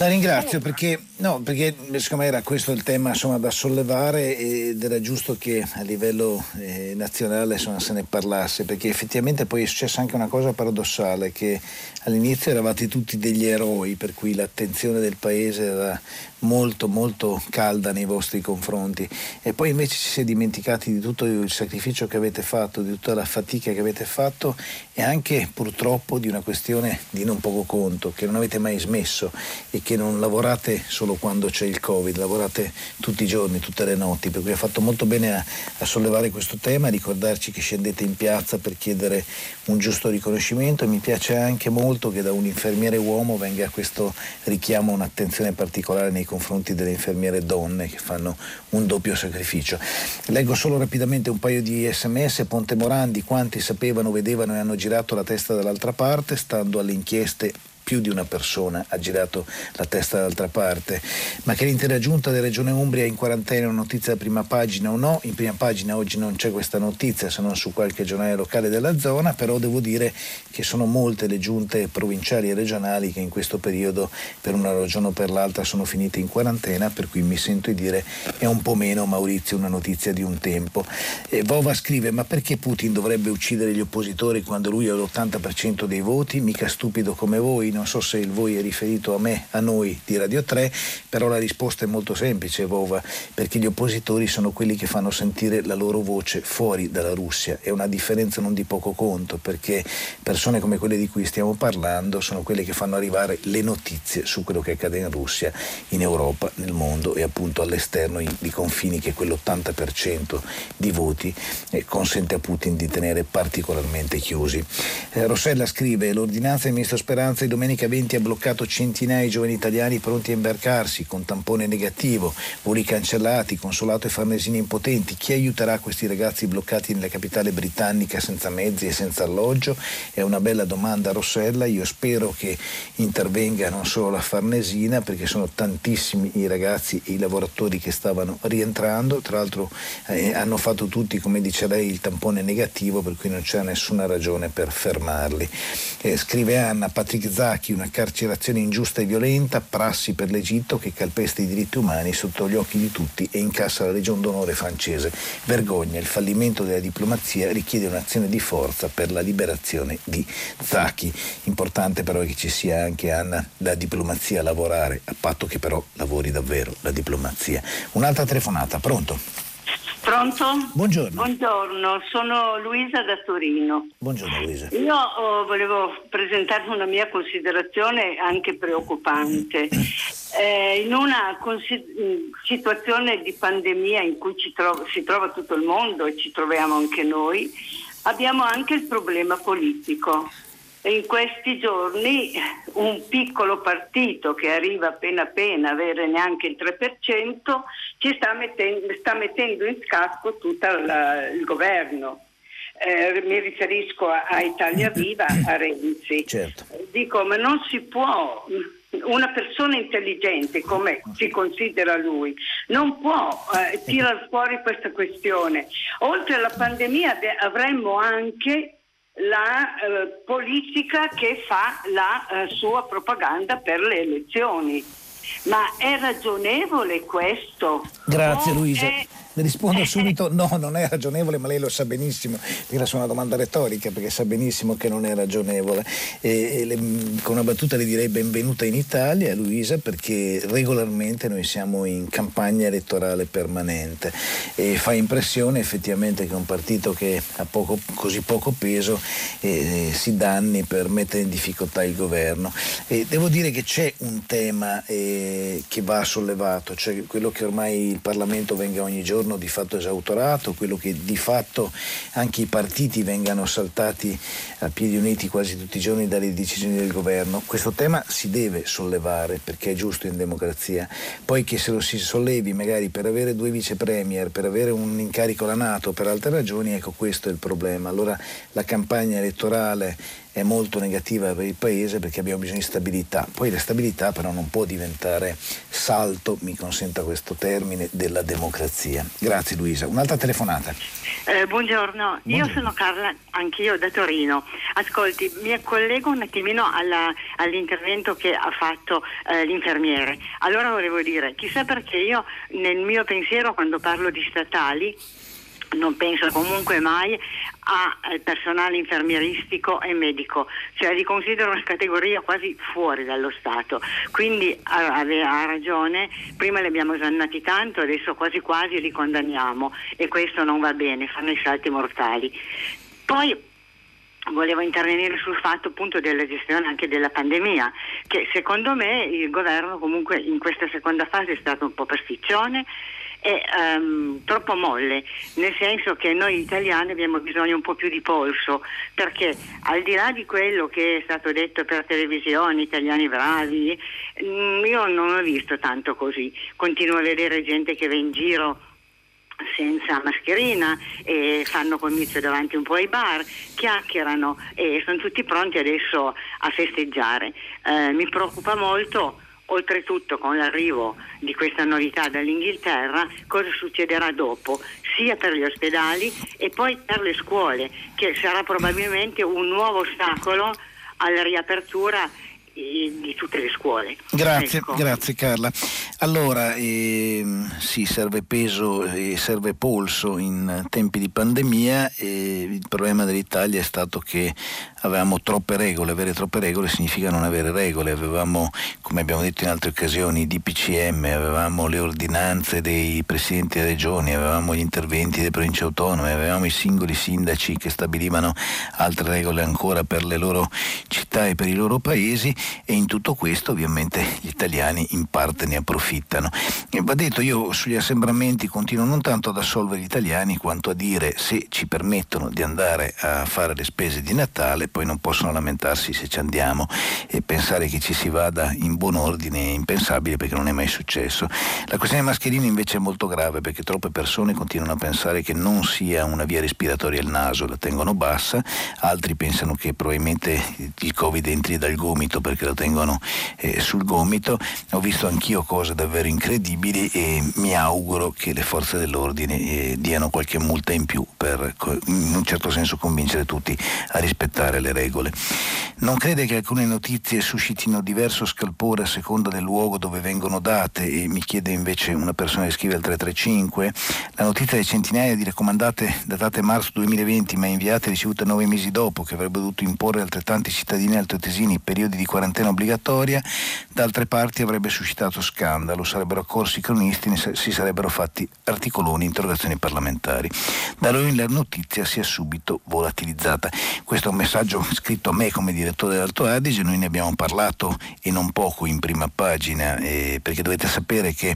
La ringrazio perché, no, perché secondo me era questo il tema insomma, da sollevare ed era giusto che a livello eh, nazionale insomma, se ne parlasse perché effettivamente poi è successa anche una cosa paradossale che all'inizio eravate tutti degli eroi per cui l'attenzione del paese era molto molto calda nei vostri confronti. E poi invece ci si è dimenticati di tutto il sacrificio che avete fatto, di tutta la fatica che avete fatto e anche purtroppo di una questione di non poco conto che non avete mai smesso e che non lavorate solo quando c'è il Covid, lavorate tutti i giorni, tutte le notti, per cui ha fatto molto bene a, a sollevare questo tema, a ricordarci che scendete in piazza per chiedere un giusto riconoscimento e mi piace anche molto che da un infermiere uomo venga questo richiamo un'attenzione particolare nei confronti delle infermiere donne che fanno un doppio sacrificio. Leggo solo rapidamente un paio di sms. Ponte Morandi, quanti sapevano, vedevano e hanno girato la testa dall'altra parte, stando alle inchieste più di una persona ha girato la testa dall'altra parte, ma che l'intera giunta della Regione Umbria in quarantena è una notizia da prima pagina o no, in prima pagina oggi non c'è questa notizia se non su qualche giornale locale della zona, però devo dire che sono molte le giunte provinciali e regionali che in questo periodo per una ragione o per l'altra sono finite in quarantena, per cui mi sento di dire è un po' meno Maurizio una notizia di un tempo. E Vova scrive ma perché Putin dovrebbe uccidere gli oppositori quando lui ha l'80% dei voti? Mica stupido come voi, non so se il voi è riferito a me, a noi di Radio 3, però la risposta è molto semplice, Vova, perché gli oppositori sono quelli che fanno sentire la loro voce fuori dalla Russia. È una differenza non di poco conto, perché persone come quelle di cui stiamo parlando sono quelle che fanno arrivare le notizie su quello che accade in Russia, in Europa, nel mondo e appunto all'esterno di confini che quell'80% di voti eh, consente a Putin di tenere particolarmente chiusi. Eh, Rossella scrive l'ordinanza del ministro Speranza di domenica domenica 20 ha bloccato centinaia di giovani italiani pronti a imbarcarsi con tampone negativo, voli cancellati, consolato e farnesini impotenti. Chi aiuterà questi ragazzi bloccati nella capitale britannica senza mezzi e senza alloggio? È una bella domanda Rossella, io spero che intervenga non solo la Farnesina perché sono tantissimi i ragazzi e i lavoratori che stavano rientrando, tra l'altro eh, hanno fatto tutti, come dice lei, il tampone negativo per cui non c'è nessuna ragione per fermarli. Eh, scrive Anna, Patrick Zara Zaki, una carcerazione ingiusta e violenta, prassi per l'Egitto che calpesta i diritti umani sotto gli occhi di tutti e incassa la Legion d'onore francese. Vergogna, il fallimento della diplomazia richiede un'azione di forza per la liberazione di Zaki. Importante però che ci sia anche Anna la diplomazia a lavorare, a patto che però lavori davvero la diplomazia. Un'altra telefonata, pronto? Pronto? Buongiorno. Buongiorno, sono Luisa da Torino. Buongiorno Luisa. Io oh, volevo presentarvi una mia considerazione anche preoccupante. Eh, in una consi- situazione di pandemia in cui tro- si trova tutto il mondo e ci troviamo anche noi, abbiamo anche il problema politico in questi giorni un piccolo partito che arriva appena appena a avere neanche il 3% ci sta mettendo, sta mettendo in scacco tutto il, governo. Eh, mi riferisco a, a, Italia Viva, a Renzi. Certo. Dico, ma non si può, una persona intelligente come si considera lui, non può eh, tirare fuori questa questione. Oltre alla pandemia avremmo anche la eh, politica che fa la eh, sua propaganda per le elezioni. Ma è ragionevole questo? Grazie Luisa. È le rispondo subito no, non è ragionevole, ma lei lo sa benissimo. Era su una domanda retorica perché sa benissimo che non è ragionevole. E, e le, con una battuta le direi benvenuta in Italia, Luisa, perché regolarmente noi siamo in campagna elettorale permanente e fa impressione effettivamente che un partito che ha poco, così poco peso eh, si danni per mettere in difficoltà il governo. E devo dire che c'è un tema eh, che va sollevato, cioè quello che ormai il Parlamento venga ogni giorno governo di fatto esautorato, quello che di fatto anche i partiti vengano saltati a piedi uniti quasi tutti i giorni dalle decisioni del governo. Questo tema si deve sollevare perché è giusto in democrazia. Poi che se lo si sollevi magari per avere due vice premier, per avere un incarico alla Nato, per altre ragioni, ecco questo è il problema. Allora la campagna elettorale è molto negativa per il Paese perché abbiamo bisogno di stabilità. Poi la stabilità però non può diventare salto, mi consenta questo termine, della democrazia. Grazie Luisa. Un'altra telefonata. Eh, buongiorno. buongiorno, io sono Carla, anch'io da Torino. Ascolti, mi collego un attimino alla, all'intervento che ha fatto eh, l'infermiere. Allora volevo dire, chissà perché io nel mio pensiero quando parlo di statali non penso comunque mai al personale infermieristico e medico, cioè li considero una categoria quasi fuori dallo Stato. Quindi ha, ha ragione, prima li abbiamo osannati tanto, adesso quasi quasi li condanniamo e questo non va bene, fanno i salti mortali. Poi volevo intervenire sul fatto appunto della gestione anche della pandemia, che secondo me il governo comunque in questa seconda fase è stato un po' pasticcione è um, troppo molle, nel senso che noi italiani abbiamo bisogno un po' più di polso, perché al di là di quello che è stato detto per televisione, italiani bravi, mm, io non ho visto tanto così, continuo a vedere gente che va in giro senza mascherina e fanno comizio davanti un po' ai bar, chiacchierano e sono tutti pronti adesso a festeggiare. Eh, mi preoccupa molto Oltretutto con l'arrivo di questa novità dall'Inghilterra cosa succederà dopo, sia per gli ospedali e poi per le scuole, che sarà probabilmente un nuovo ostacolo alla riapertura di tutte le scuole. Grazie, ecco. grazie Carla. Allora, ehm, sì, serve peso e serve polso in tempi di pandemia e il problema dell'Italia è stato che avevamo troppe regole, avere troppe regole significa non avere regole, avevamo, come abbiamo detto in altre occasioni, i DPCM, avevamo le ordinanze dei presidenti delle regioni, avevamo gli interventi delle province autonome, avevamo i singoli sindaci che stabilivano altre regole ancora per le loro città e per i loro paesi e in tutto questo ovviamente gli italiani in parte ne approfittano. E va detto, io sugli assembramenti continuo non tanto ad assolvere gli italiani quanto a dire se ci permettono di andare a fare le spese di Natale, poi non possono lamentarsi se ci andiamo e pensare che ci si vada in buon ordine è impensabile perché non è mai successo. La questione dei mascherini invece è molto grave perché troppe persone continuano a pensare che non sia una via respiratoria il naso, la tengono bassa, altri pensano che probabilmente il Covid entri dal gomito perché lo tengono eh, sul gomito. Ho visto anch'io cose davvero incredibili e mi auguro che le forze dell'ordine eh, diano qualche multa in più per in un certo senso convincere tutti a rispettare le regole. Non crede che alcune notizie suscitino diverso scalpore a seconda del luogo dove vengono date e mi chiede invece una persona che scrive al 335 la notizia di centinaia di raccomandate datate marzo 2020 ma inviate e ricevute nove mesi dopo che avrebbe dovuto imporre altrettanti cittadini altoatesini periodi di quarantena obbligatoria da altre parti avrebbe suscitato scandalo, sarebbero accorsi i cronisti, si sarebbero fatti articoloni, interrogazioni parlamentari. Da noi la notizia si è subito volatilizzata. Questo è un messaggio scritto a me come direttore dell'Alto Adige, noi ne abbiamo parlato e non poco in prima pagina, eh, perché dovete sapere che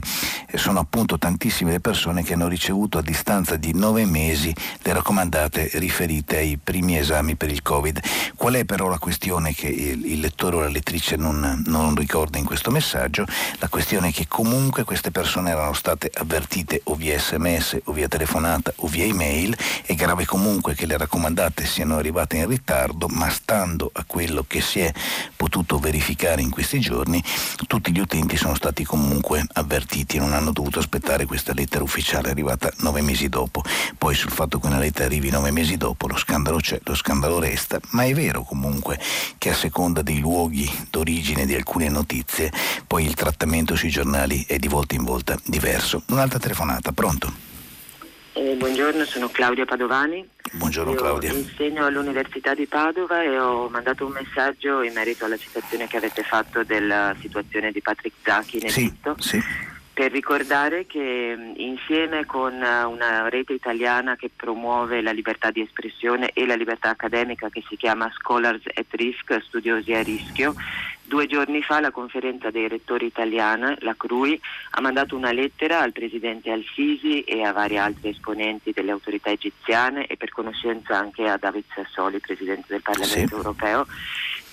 sono appunto tantissime le persone che hanno ricevuto a distanza di nove mesi le raccomandate riferite ai primi esami per il Covid. Qual è però la questione che il, il lettore o la lettrice non, non ricorda in questo messaggio? La questione è che comunque queste persone erano state avvertite o via sms o via telefonata o via email, è grave comunque che le raccomandate siano arrivate in ritardo, ma stando a quello che si è potuto verificare in questi giorni, tutti gli utenti sono stati comunque avvertiti non hanno dovuto aspettare questa lettera ufficiale arrivata nove mesi dopo. Poi sul fatto che una lettera arrivi nove mesi dopo lo scandalo c'è, lo scandalo resta, ma è vero comunque che a seconda dei luoghi d'origine di alcune notizie, poi il trattamento sui giornali è di volta in volta diverso. Un'altra telefonata, pronto? Eh, buongiorno, sono Claudia Padovani. Buongiorno Io Claudia. Insegno all'Università di Padova e ho mandato un messaggio in merito alla citazione che avete fatto della situazione di Patrick Zacchi in Egitto. Sì, sì per ricordare che insieme con una rete italiana che promuove la libertà di espressione e la libertà accademica che si chiama Scholars at Risk, studiosi a rischio, Due giorni fa la conferenza dei rettori italiana, la CRUI, ha mandato una lettera al presidente Al-Sisi e a vari altri esponenti delle autorità egiziane e per conoscenza anche a David Sassoli, presidente del Parlamento sì. europeo,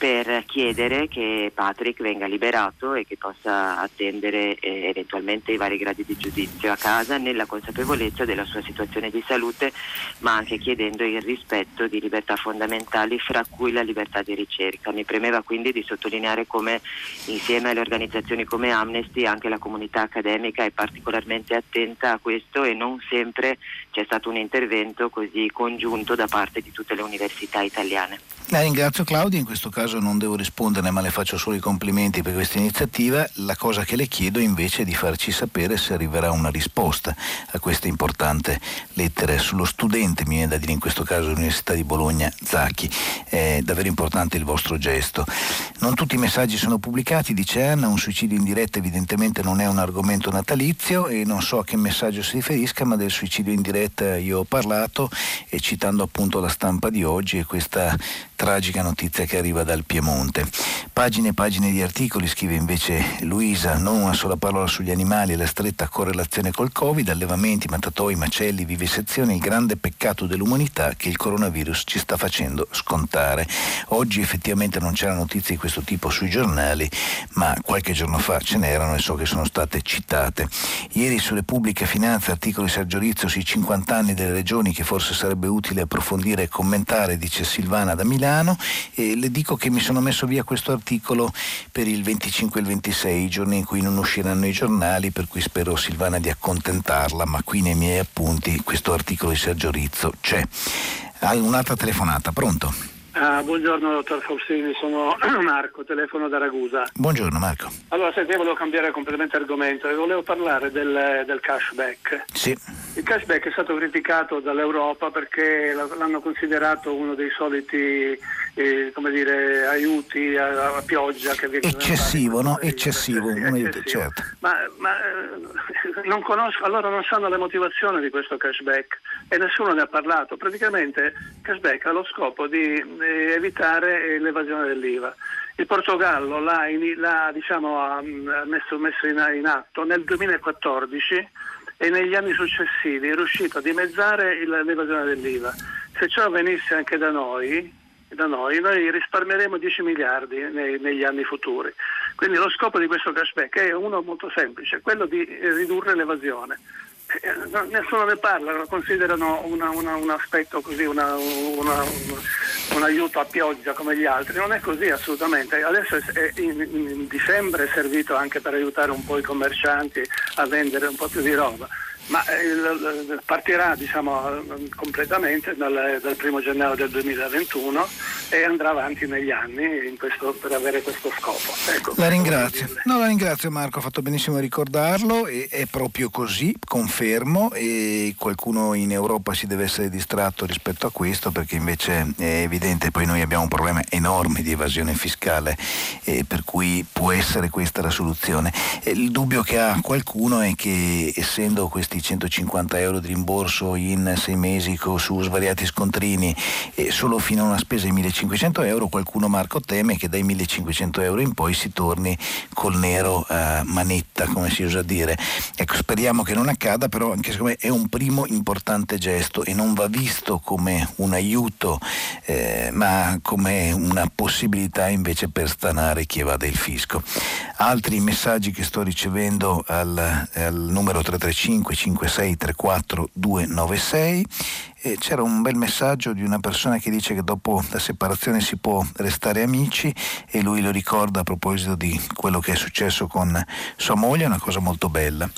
per chiedere che Patrick venga liberato e che possa attendere eh, eventualmente i vari gradi di giudizio a casa nella consapevolezza della sua situazione di salute, ma anche chiedendo il rispetto di libertà fondamentali, fra cui la libertà di ricerca. Mi premeva quindi di sottolineare come insieme alle organizzazioni come Amnesty anche la comunità accademica è particolarmente attenta a questo e non sempre c'è stato un intervento così congiunto da parte di tutte le università italiane. La ringrazio Claudia, in questo caso non devo risponderne ma le faccio solo i complimenti per questa iniziativa. La cosa che le chiedo invece è di farci sapere se arriverà una risposta a questa importante lettera sullo studente, mi viene da dire in questo caso l'Università di Bologna, Zacchi. È davvero importante il vostro gesto. Non tutti i messaggi sono pubblicati, dice Anna, un suicidio in diretta evidentemente non è un argomento natalizio e non so a che messaggio si riferisca, ma del suicidio in diretta io ho parlato e citando appunto la stampa di oggi e questa tragica notizia che arriva dal Piemonte. Pagine e pagine di articoli, scrive invece Luisa, non una sola parola sugli animali e la stretta correlazione col Covid, allevamenti, mattatoi, macelli, vivisezioni, il grande peccato dell'umanità che il coronavirus ci sta facendo scontare. Oggi effettivamente non c'era notizie di questo tipo sui giornali, ma qualche giorno fa ce n'erano e so che sono state citate. Ieri sulle pubbliche finanze, articoli Sergio Rizzo sui 50 anni delle regioni che forse sarebbe utile approfondire e commentare, dice Silvana da Milano Milano e le dico che mi sono messo via questo articolo per il 25 e il 26, i giorni in cui non usciranno i giornali, per cui spero Silvana di accontentarla, ma qui nei miei appunti questo articolo di Sergio Rizzo c'è. Hai un'altra telefonata, pronto? Ah, buongiorno dottor Faustini, sono Marco, telefono da Ragusa. Buongiorno Marco. Allora, senti, volevo cambiare completamente argomento e volevo parlare del, del, cashback. Sì. Il cashback è stato criticato dall'Europa perché l'hanno considerato uno dei soliti eh, come dire, aiuti a, a pioggia che eccessivo, no? Eccessivo, aiuto, certo. Ma, ma eh, non conosco, allora non sanno le motivazioni di questo cashback e nessuno ne ha parlato. Praticamente il cashback ha lo scopo di evitare l'evasione dell'IVA. Il Portogallo l'ha, in, l'ha diciamo, messo, messo in, in, atto nel 2014 e negli anni successivi è riuscito a dimezzare il, l'evasione dell'IVA. Se ciò avvenisse anche da noi, da noi, noi risparmieremo 10 miliardi nei, negli anni futuri. Quindi lo scopo di questo cashback è uno molto semplice, quello di ridurre l'evasione. Eh, nessuno ne parla, lo considerano una, una, un aspetto così, una, un aiuto a pioggia come gli altri. Non è così assolutamente. Adesso è, in, in dicembre è servito anche per aiutare un po' i commercianti a vendere un po' più di roba ma eh, partirà diciamo, completamente dal, dal, primo gennaio del 2021 e andrà avanti negli anni questo, per avere questo scopo. Ecco, la ringrazio. No, la ringrazio Marco, ha fatto benissimo a ricordarlo, e, è proprio così, confermo, e qualcuno in Europa si deve essere distratto rispetto a questo perché invece è evidente, poi noi abbiamo un problema enorme di evasione fiscale eh, per cui può essere questa la soluzione. il dubbio che ha qualcuno è che essendo questi 150 euro di rimborso in sei mesi su svariati scontrini e solo fino a una spesa di 1500 euro, qualcuno Marco teme che dai 1500 euro in poi si torni col nero a manetta, come si usa dire. Ecco, speriamo che non accada, però anche secondo me è un primo importante gesto e non va visto come un aiuto, eh, ma come una possibilità invece per stanare chi evade il fisco. Altri messaggi che sto ricevendo al, al numero 335 5634 296 e c'era un bel messaggio di una persona che dice che dopo la separazione si può restare amici e lui lo ricorda a proposito di quello che è successo con sua moglie, una cosa molto bella.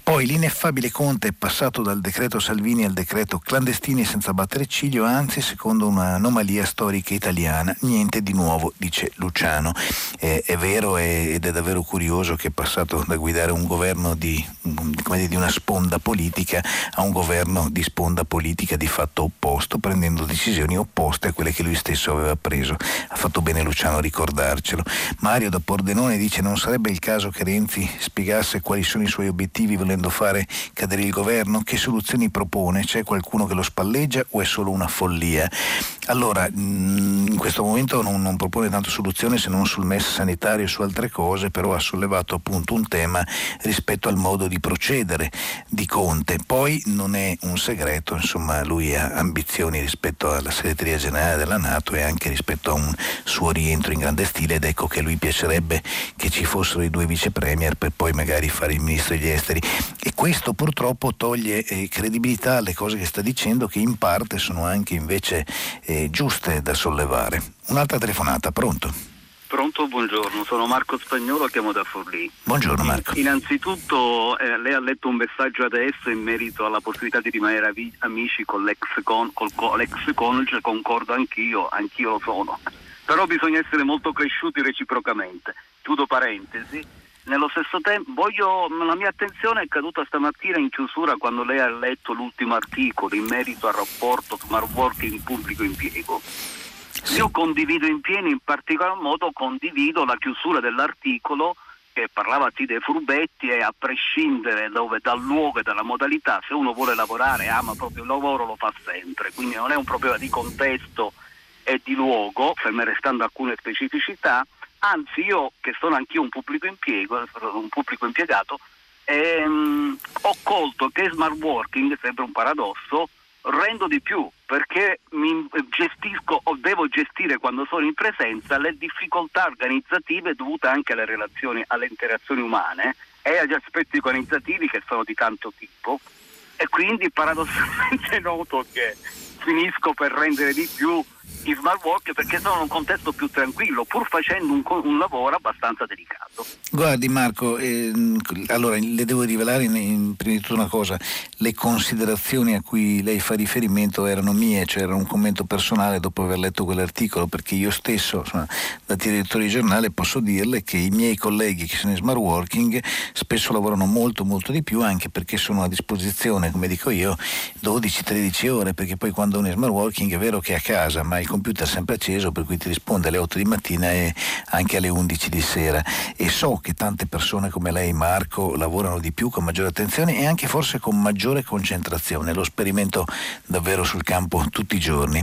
Poi l'ineffabile Conte è passato dal decreto Salvini al decreto clandestini senza battere ciglio, anzi secondo un'anomalia storica italiana, niente di nuovo, dice Luciano. Eh, è vero ed è davvero curioso che è passato da guidare un governo di, di una sponda politica a un governo di sponda politica di fatto opposto, prendendo decisioni opposte a quelle che lui stesso aveva preso. Ha fatto bene Luciano a ricordarcelo. Mario da Pordenone dice non sarebbe il caso che Renzi spiegasse quali sono i suoi obiettivi volendo fare cadere il governo? Che soluzioni propone? C'è qualcuno che lo spalleggia o è solo una follia? Allora, mm, in questo momento non, non propone tanto soluzioni se non sul MES sanitario e su altre cose, però ha sollevato appunto un tema rispetto al modo di procedere di Conte. Poi non è un segreto, insomma, lui lui ha ambizioni rispetto alla segreteria generale della Nato e anche rispetto a un suo rientro in grande stile ed ecco che lui piacerebbe che ci fossero i due vice premier per poi magari fare il ministro degli esteri e questo purtroppo toglie eh, credibilità alle cose che sta dicendo che in parte sono anche invece eh, giuste da sollevare. Un'altra telefonata, pronto? Pronto, buongiorno, sono Marco Spagnolo, chiamo da Forlì. Buongiorno Marco. Innanzitutto eh, lei ha letto un messaggio adesso in merito alla possibilità di rimanere avi- amici con l'ex, con, col, con l'ex coniuge, concordo anch'io, anch'io lo sono. Però bisogna essere molto cresciuti reciprocamente. Chiudo parentesi. Nello stesso tempo, voglio, la mia attenzione è caduta stamattina in chiusura quando lei ha letto l'ultimo articolo in merito al rapporto smart working pubblico impiego io condivido in pieno, in particolar modo condivido la chiusura dell'articolo che parlava sì dei furbetti e a prescindere dove, dal luogo e dalla modalità, se uno vuole lavorare, ama proprio il lavoro, lo fa sempre. Quindi non è un problema di contesto e di luogo, ferme restando alcune specificità, anzi io che sono anch'io un pubblico, impiego, un pubblico impiegato, ehm, ho colto che smart working, sempre un paradosso, rendo di più perché mi gestisco o devo gestire quando sono in presenza le difficoltà organizzative dovute anche alle relazioni, alle interazioni umane e agli aspetti organizzativi che sono di tanto tipo. E quindi paradossalmente noto che finisco per rendere di più in smart work perché sono in un contesto più tranquillo, pur facendo un, un lavoro abbastanza delicato. Guardi Marco, ehm, allora le devo rivelare in, in, prima di tutto una cosa, le considerazioni a cui lei fa riferimento erano mie, cioè era un commento personale dopo aver letto quell'articolo, perché io stesso, insomma, da direttore di giornale, posso dirle che i miei colleghi che sono in smart working spesso lavorano molto molto di più anche perché sono a disposizione, come dico io, 12-13 ore, perché poi quando uno è smart working è vero che è a casa, ma il computer è sempre acceso per cui ti risponde alle 8 di mattina e anche alle 11 di sera. E so che tante persone come lei Marco lavorano di più con maggiore attenzione e anche forse con maggiore concentrazione, lo sperimento davvero sul campo tutti i giorni.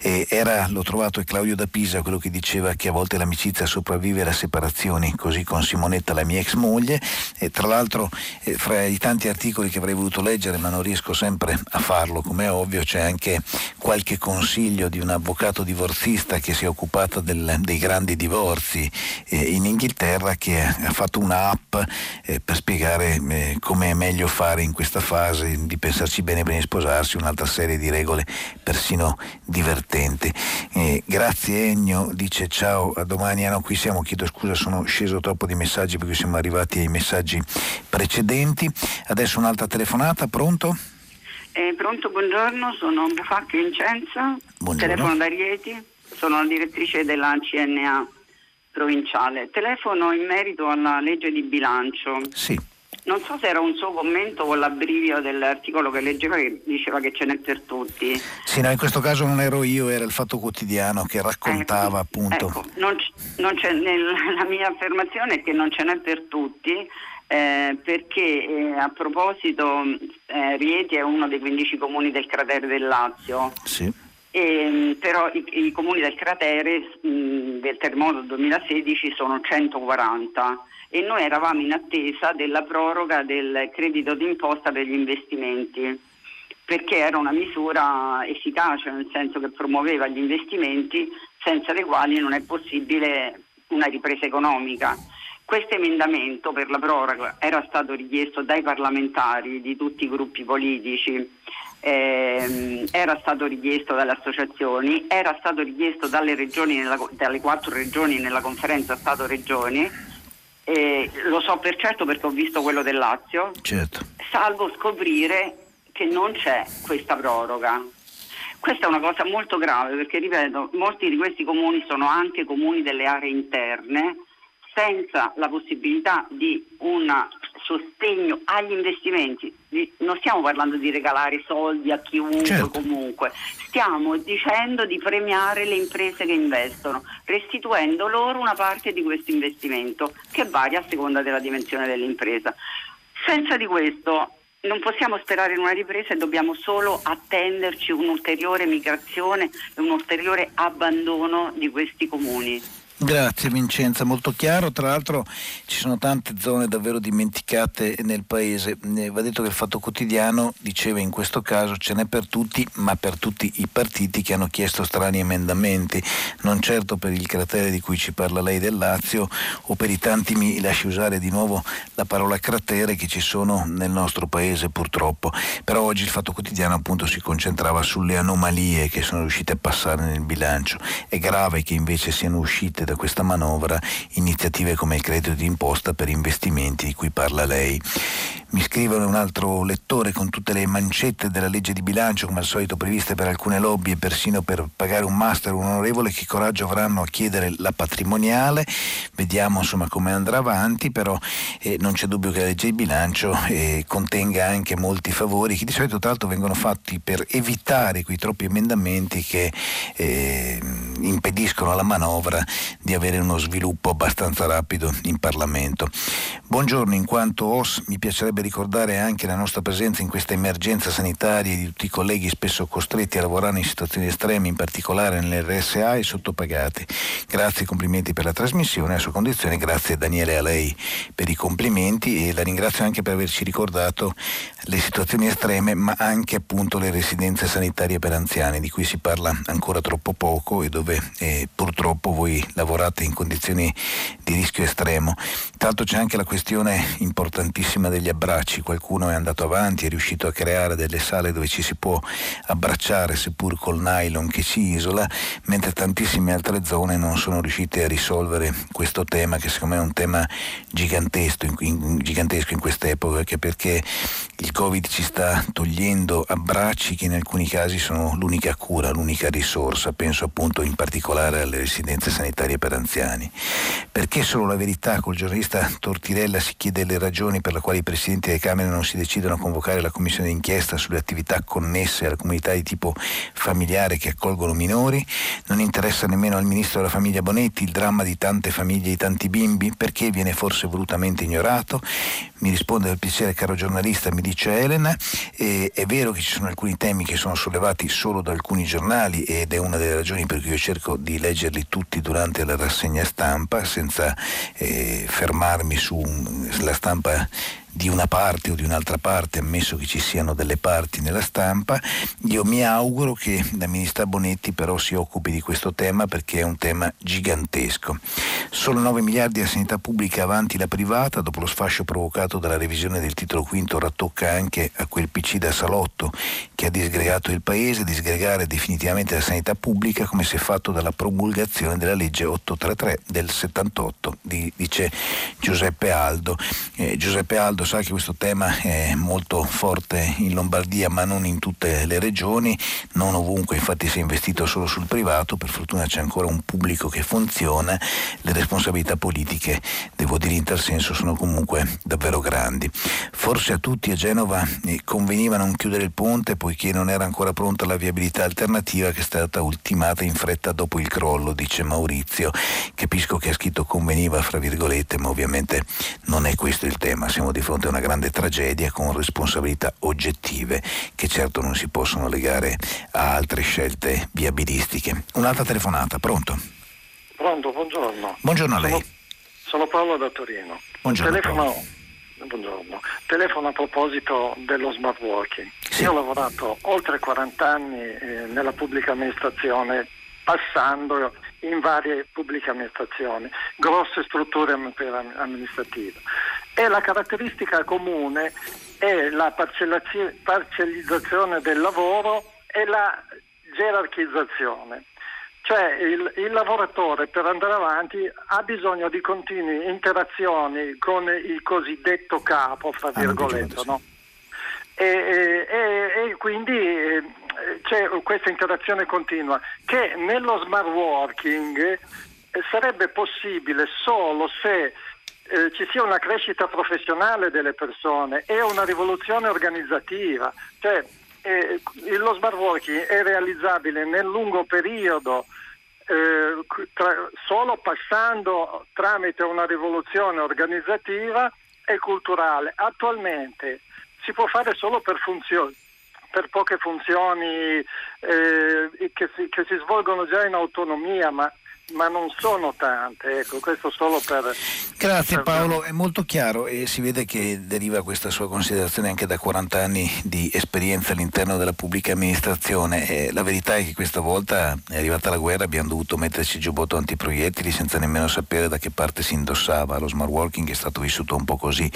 E era, l'ho trovato è Claudio da Pisa quello che diceva che a volte l'amicizia sopravvive a separazioni, così con Simonetta la mia ex moglie. E tra l'altro eh, fra i tanti articoli che avrei voluto leggere ma non riesco sempre a farlo come è ovvio c'è anche qualche consiglio di un avvocato divorzista che si è occupata del, dei grandi divorzi eh, in Inghilterra che ha fatto un'app eh, per spiegare eh, come è meglio fare in questa fase, di pensarci bene prima di sposarsi, un'altra serie di regole persino divertenti. Eh, grazie Ennio, dice ciao, a domani, ah no, qui siamo, chiedo scusa, sono sceso troppo di messaggi perché siamo arrivati ai messaggi precedenti. Adesso un'altra telefonata, pronto? Eh, pronto, buongiorno, sono Bufacchi Vincenza, buongiorno. telefono da Rieti, sono la direttrice della CNA provinciale. Telefono in merito alla legge di bilancio. Sì. Non so se era un suo commento o l'abbrivio dell'articolo che leggeva che diceva che ce n'è per tutti. Sì, no, in questo caso non ero io, era il Fatto Quotidiano che raccontava ecco, appunto. Ecco, non non nel, la mia affermazione è che non ce n'è per tutti. Eh, perché eh, a proposito eh, Rieti è uno dei 15 comuni del cratere del Lazio. Sì. E, però i, i, comuni del cratere mh, del terremoto 2016 sono 140 e noi eravamo in attesa della proroga del credito d'imposta per gli investimenti perché era una misura efficace nel senso che promuoveva gli investimenti senza le quali non è possibile una ripresa economica. Questo emendamento per la proroga era stato richiesto dai parlamentari di tutti i gruppi politici, ehm, era stato richiesto dalle associazioni, era stato richiesto dalle, regioni nella, dalle quattro regioni nella conferenza Stato-Regioni eh, lo so per certo perché ho visto quello del Lazio, certo. salvo scoprire che non c'è questa proroga. Questa è una cosa molto grave perché, ripeto, molti di questi comuni sono anche comuni delle aree interne senza la possibilità di un sostegno agli investimenti, non stiamo parlando di regalare soldi a chiunque certo. comunque, stiamo dicendo di premiare le imprese che investono, restituendo loro una parte di questo investimento che varia a seconda della dimensione dell'impresa. Senza di questo non possiamo sperare in una ripresa e dobbiamo solo attenderci un'ulteriore migrazione e un ulteriore abbandono di questi comuni. Grazie Vincenza, molto chiaro. Tra l'altro ci sono tante zone davvero dimenticate nel paese. Eh, va detto che il Fatto Quotidiano diceva in questo caso ce n'è per tutti, ma per tutti i partiti che hanno chiesto strani emendamenti, non certo per il cratere di cui ci parla lei del Lazio o per i tanti, mi lasci usare di nuovo la parola cratere che ci sono nel nostro paese purtroppo. Però oggi il Fatto Quotidiano appunto si concentrava sulle anomalie che sono riuscite a passare nel bilancio. È grave che invece siano uscite da da questa manovra iniziative come il credito d'imposta per investimenti di cui parla lei. Mi scrive un altro lettore con tutte le mancette della legge di bilancio, come al solito previste per alcune lobby e persino per pagare un master un onorevole, che coraggio avranno a chiedere la patrimoniale. Vediamo insomma come andrà avanti, però eh, non c'è dubbio che la legge di bilancio eh, contenga anche molti favori che di solito tra l'altro vengono fatti per evitare quei troppi emendamenti che eh, impediscono alla manovra di avere uno sviluppo abbastanza rapido in Parlamento. Buongiorno, in quanto OS mi piacerebbe ricordare anche la nostra presenza in questa emergenza sanitaria di tutti i colleghi spesso costretti a lavorare in situazioni estreme, in particolare nelle RSA e sottopagati. Grazie e complimenti per la trasmissione, a sua condizione, grazie Daniele a lei per i complimenti e la ringrazio anche per averci ricordato le situazioni estreme, ma anche appunto le residenze sanitarie per anziani, di cui si parla ancora troppo poco e dove eh, purtroppo voi lavorate in condizioni di rischio estremo. L'altro c'è anche la questione importantissima degli abbracci, qualcuno è andato avanti, è riuscito a creare delle sale dove ci si può abbracciare seppur col nylon che ci isola, mentre tantissime altre zone non sono riuscite a risolvere questo tema che secondo me è un tema gigantesco in, in, gigantesco in quest'epoca, anche perché il Covid ci sta togliendo abbracci che in alcuni casi sono l'unica cura, l'unica risorsa, penso appunto in particolare alle residenze sanitarie per anziani. Perché solo la verità col giornalista Tortirella si chiede le ragioni per le quali i presidenti delle Camere non si decidono a convocare la commissione d'inchiesta sulle attività connesse alla comunità di tipo familiare che accolgono minori, non interessa nemmeno al ministro della famiglia Bonetti il dramma di tante famiglie e di tanti bimbi, perché viene forse volutamente ignorato? Mi risponde per piacere caro giornalista, mi dice Elena, è vero che ci sono alcuni temi che sono sollevati solo da alcuni giornali ed è una delle ragioni per cui io cerco di leggerli tutti durante la rassegna stampa senza eh, fermarmi sulla stampa di una parte o di un'altra parte, ammesso che ci siano delle parti nella stampa. Io mi auguro che la ministra Bonetti però si occupi di questo tema perché è un tema gigantesco. Solo 9 miliardi a sanità pubblica avanti la privata, dopo lo sfascio provocato dalla revisione del titolo quinto rattocca anche a quel PC da salotto che ha disgregato il paese, disgregare definitivamente la sanità pubblica come se fatto dalla promulgazione della legge 833 del 78, dice Giuseppe Aldo. Eh, Giuseppe Aldo sa che questo tema è molto forte in Lombardia ma non in tutte le regioni, non ovunque, infatti si è investito solo sul privato, per fortuna c'è ancora un pubblico che funziona, le responsabilità politiche, devo dire in tal senso, sono comunque davvero grandi. Forse a tutti a Genova eh, conveniva non chiudere il ponte poiché non era ancora pronta la viabilità alternativa che è stata ultimata in fretta dopo il crollo, dice Maurizio. Capisco che ha scritto conveniva fra virgolette, ma ovviamente non è questo il tema. Siamo di fronte a una grande tragedia con responsabilità oggettive che certo non si possono legare a altre scelte viabilistiche. Un'altra telefonata, pronto? Pronto, buongiorno. Buongiorno a lei. Sono, sono Paolo da Torino. Buongiorno. Telefono, buongiorno. Telefono a proposito dello smart working. Sì. Io ho lavorato oltre 40 anni eh, nella pubblica amministrazione, passando in varie pubbliche amministrazioni, grosse strutture amministrative. E la caratteristica comune è la parcellizzazione del lavoro e la gerarchizzazione. Cioè il, il, lavoratore per andare avanti ha bisogno di continue interazioni con il cosiddetto capo, fra virgolette, no? e, e, e, quindi eh, c'è questa interazione continua che nello smart working eh, sarebbe possibile solo se eh, ci sia una crescita professionale delle persone e una rivoluzione organizzativa. Cioè, eh, lo smart working è realizzabile nel lungo periodo eh, tra, solo passando tramite una rivoluzione organizzativa e culturale. Attualmente si può fare solo per funzioni per poche funzioni eh, che, si, che, si, svolgono già in autonomia, ma ma non sono tante, ecco, questo solo per... Grazie per... Paolo, è molto chiaro e si vede che deriva questa sua considerazione anche da 40 anni di esperienza all'interno della pubblica amministrazione. E la verità è che questa volta è arrivata la guerra, abbiamo dovuto metterci giubbotto antiproiettili senza nemmeno sapere da che parte si indossava. Lo smart working è stato vissuto un po' così,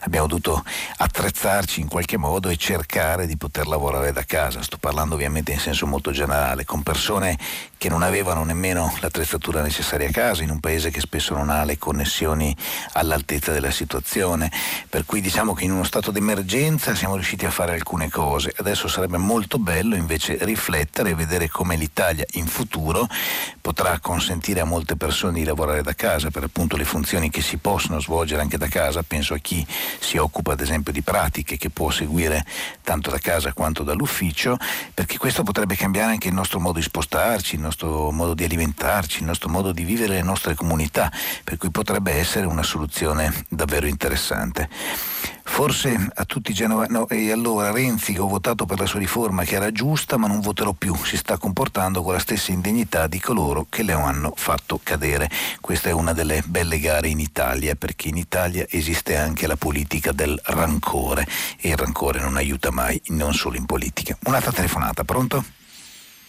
abbiamo dovuto attrezzarci in qualche modo e cercare di poter lavorare da casa. Sto parlando ovviamente in senso molto generale, con persone che non avevano nemmeno l'attrezzatura necessaria a casa, in un paese che spesso non ha le connessioni all'altezza della situazione. Per cui diciamo che in uno stato d'emergenza siamo riusciti a fare alcune cose. Adesso sarebbe molto bello invece riflettere e vedere come l'Italia in futuro potrà consentire a molte persone di lavorare da casa per appunto le funzioni che si possono svolgere anche da casa. Penso a chi si occupa ad esempio di pratiche che può seguire tanto da casa quanto dall'ufficio, perché questo potrebbe cambiare anche il nostro modo di spostarci, il nostro modo di alimentarci, il nostro modo di vivere le nostre comunità, per cui potrebbe essere una soluzione davvero interessante. Forse a tutti i genovesi, no, e allora Renzi che ho votato per la sua riforma che era giusta ma non voterò più, si sta comportando con la stessa indegnità di coloro che le hanno fatto cadere. Questa è una delle belle gare in Italia perché in Italia esiste anche la politica del rancore e il rancore non aiuta mai, non solo in politica. Un'altra telefonata, pronto?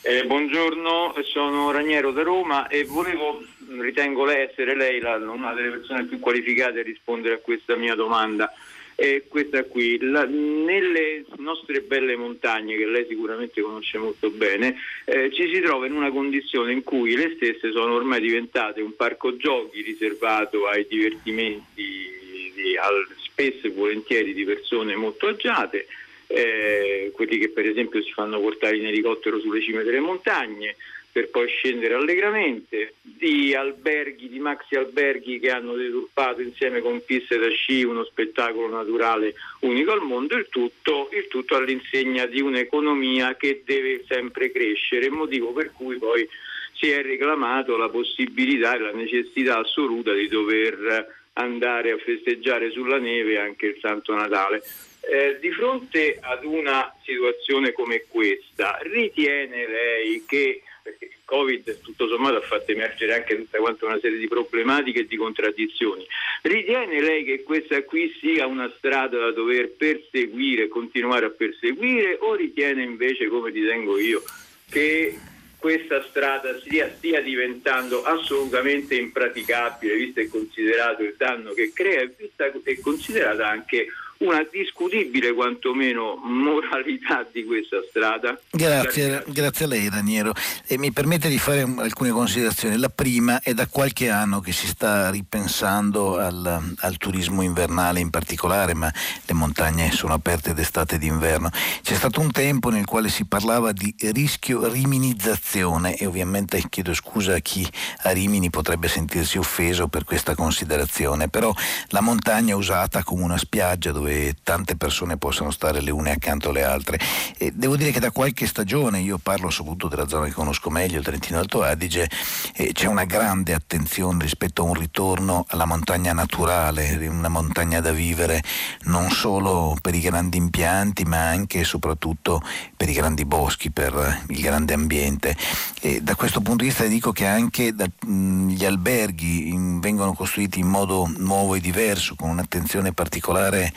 Eh, buongiorno, sono Raniero da Roma e volevo, ritengo lei essere lei la, una delle persone più qualificate a rispondere a questa mia domanda. E questa qui, la, nelle nostre belle montagne, che lei sicuramente conosce molto bene, eh, ci si trova in una condizione in cui le stesse sono ormai diventate un parco giochi riservato ai divertimenti di, al, spesso e volentieri di persone molto agiate, eh, quelli che per esempio si fanno portare in elicottero sulle cime delle montagne per poi scendere allegramente, di alberghi, di maxi alberghi che hanno deturpato insieme con piste da sci uno spettacolo naturale unico al mondo, il tutto, il tutto all'insegna di un'economia che deve sempre crescere, motivo per cui poi si è reclamato la possibilità e la necessità assoluta di dover andare a festeggiare sulla neve anche il Santo Natale. Eh, di fronte ad una situazione come questa, ritiene lei che, perché il Covid tutto sommato ha fatto emergere anche tutta quanta una serie di problematiche e di contraddizioni, ritiene lei che questa qui sia una strada da dover perseguire, continuare a perseguire o ritiene invece, come ritengo io, che questa strada stia, stia, diventando assolutamente impraticabile, visto e considerato il danno che crea e vista e considerata anche una discutibile quantomeno moralità di questa strada. Grazie, grazie a lei Raniero. E mi permette di fare alcune considerazioni. La prima è da qualche anno che si sta ripensando al, al turismo invernale in particolare, ma le montagne sono aperte d'estate e d'inverno. C'è stato un tempo nel quale si parlava di rischio riminizzazione e ovviamente chiedo scusa a chi a Rimini potrebbe sentirsi offeso per questa considerazione, però la montagna usata come una spiaggia dove dove tante persone possano stare le une accanto alle altre. E devo dire che da qualche stagione, io parlo soprattutto della zona che conosco meglio, Trentino Alto Adige, eh, c'è una grande attenzione rispetto a un ritorno alla montagna naturale, una montagna da vivere non solo per i grandi impianti ma anche e soprattutto per i grandi boschi, per il grande ambiente. E da questo punto di vista dico che anche da, mh, gli alberghi in, vengono costruiti in modo nuovo e diverso, con un'attenzione particolare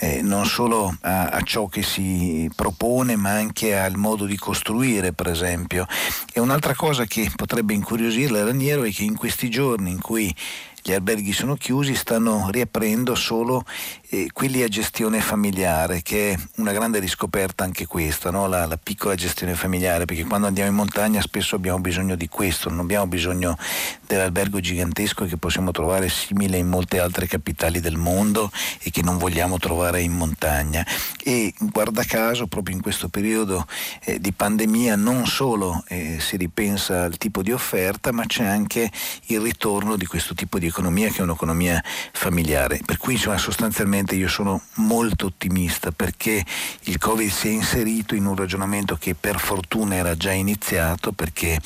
eh, non solo a, a, ciò che si propone ma anche al modo di costruire per esempio. E un'altra cosa che potrebbe incuriosire Raniero è che in questi giorni in cui gli alberghi sono chiusi, stanno riaprendo solo eh, quelli a gestione familiare, che è una grande riscoperta anche questa, no? la, la, piccola gestione familiare, perché quando andiamo in montagna spesso abbiamo bisogno di questo, non abbiamo bisogno dell'albergo gigantesco che possiamo trovare simile in molte altre capitali del mondo e che non vogliamo trovare in montagna. E guarda caso, proprio in questo periodo eh, di pandemia, non solo eh, si ripensa al tipo di offerta, ma c'è anche il ritorno di questo tipo di economia che è un'economia familiare. Per cui insomma, sostanzialmente io sono molto ottimista perché il Covid si è inserito in un ragionamento che per fortuna era già iniziato perché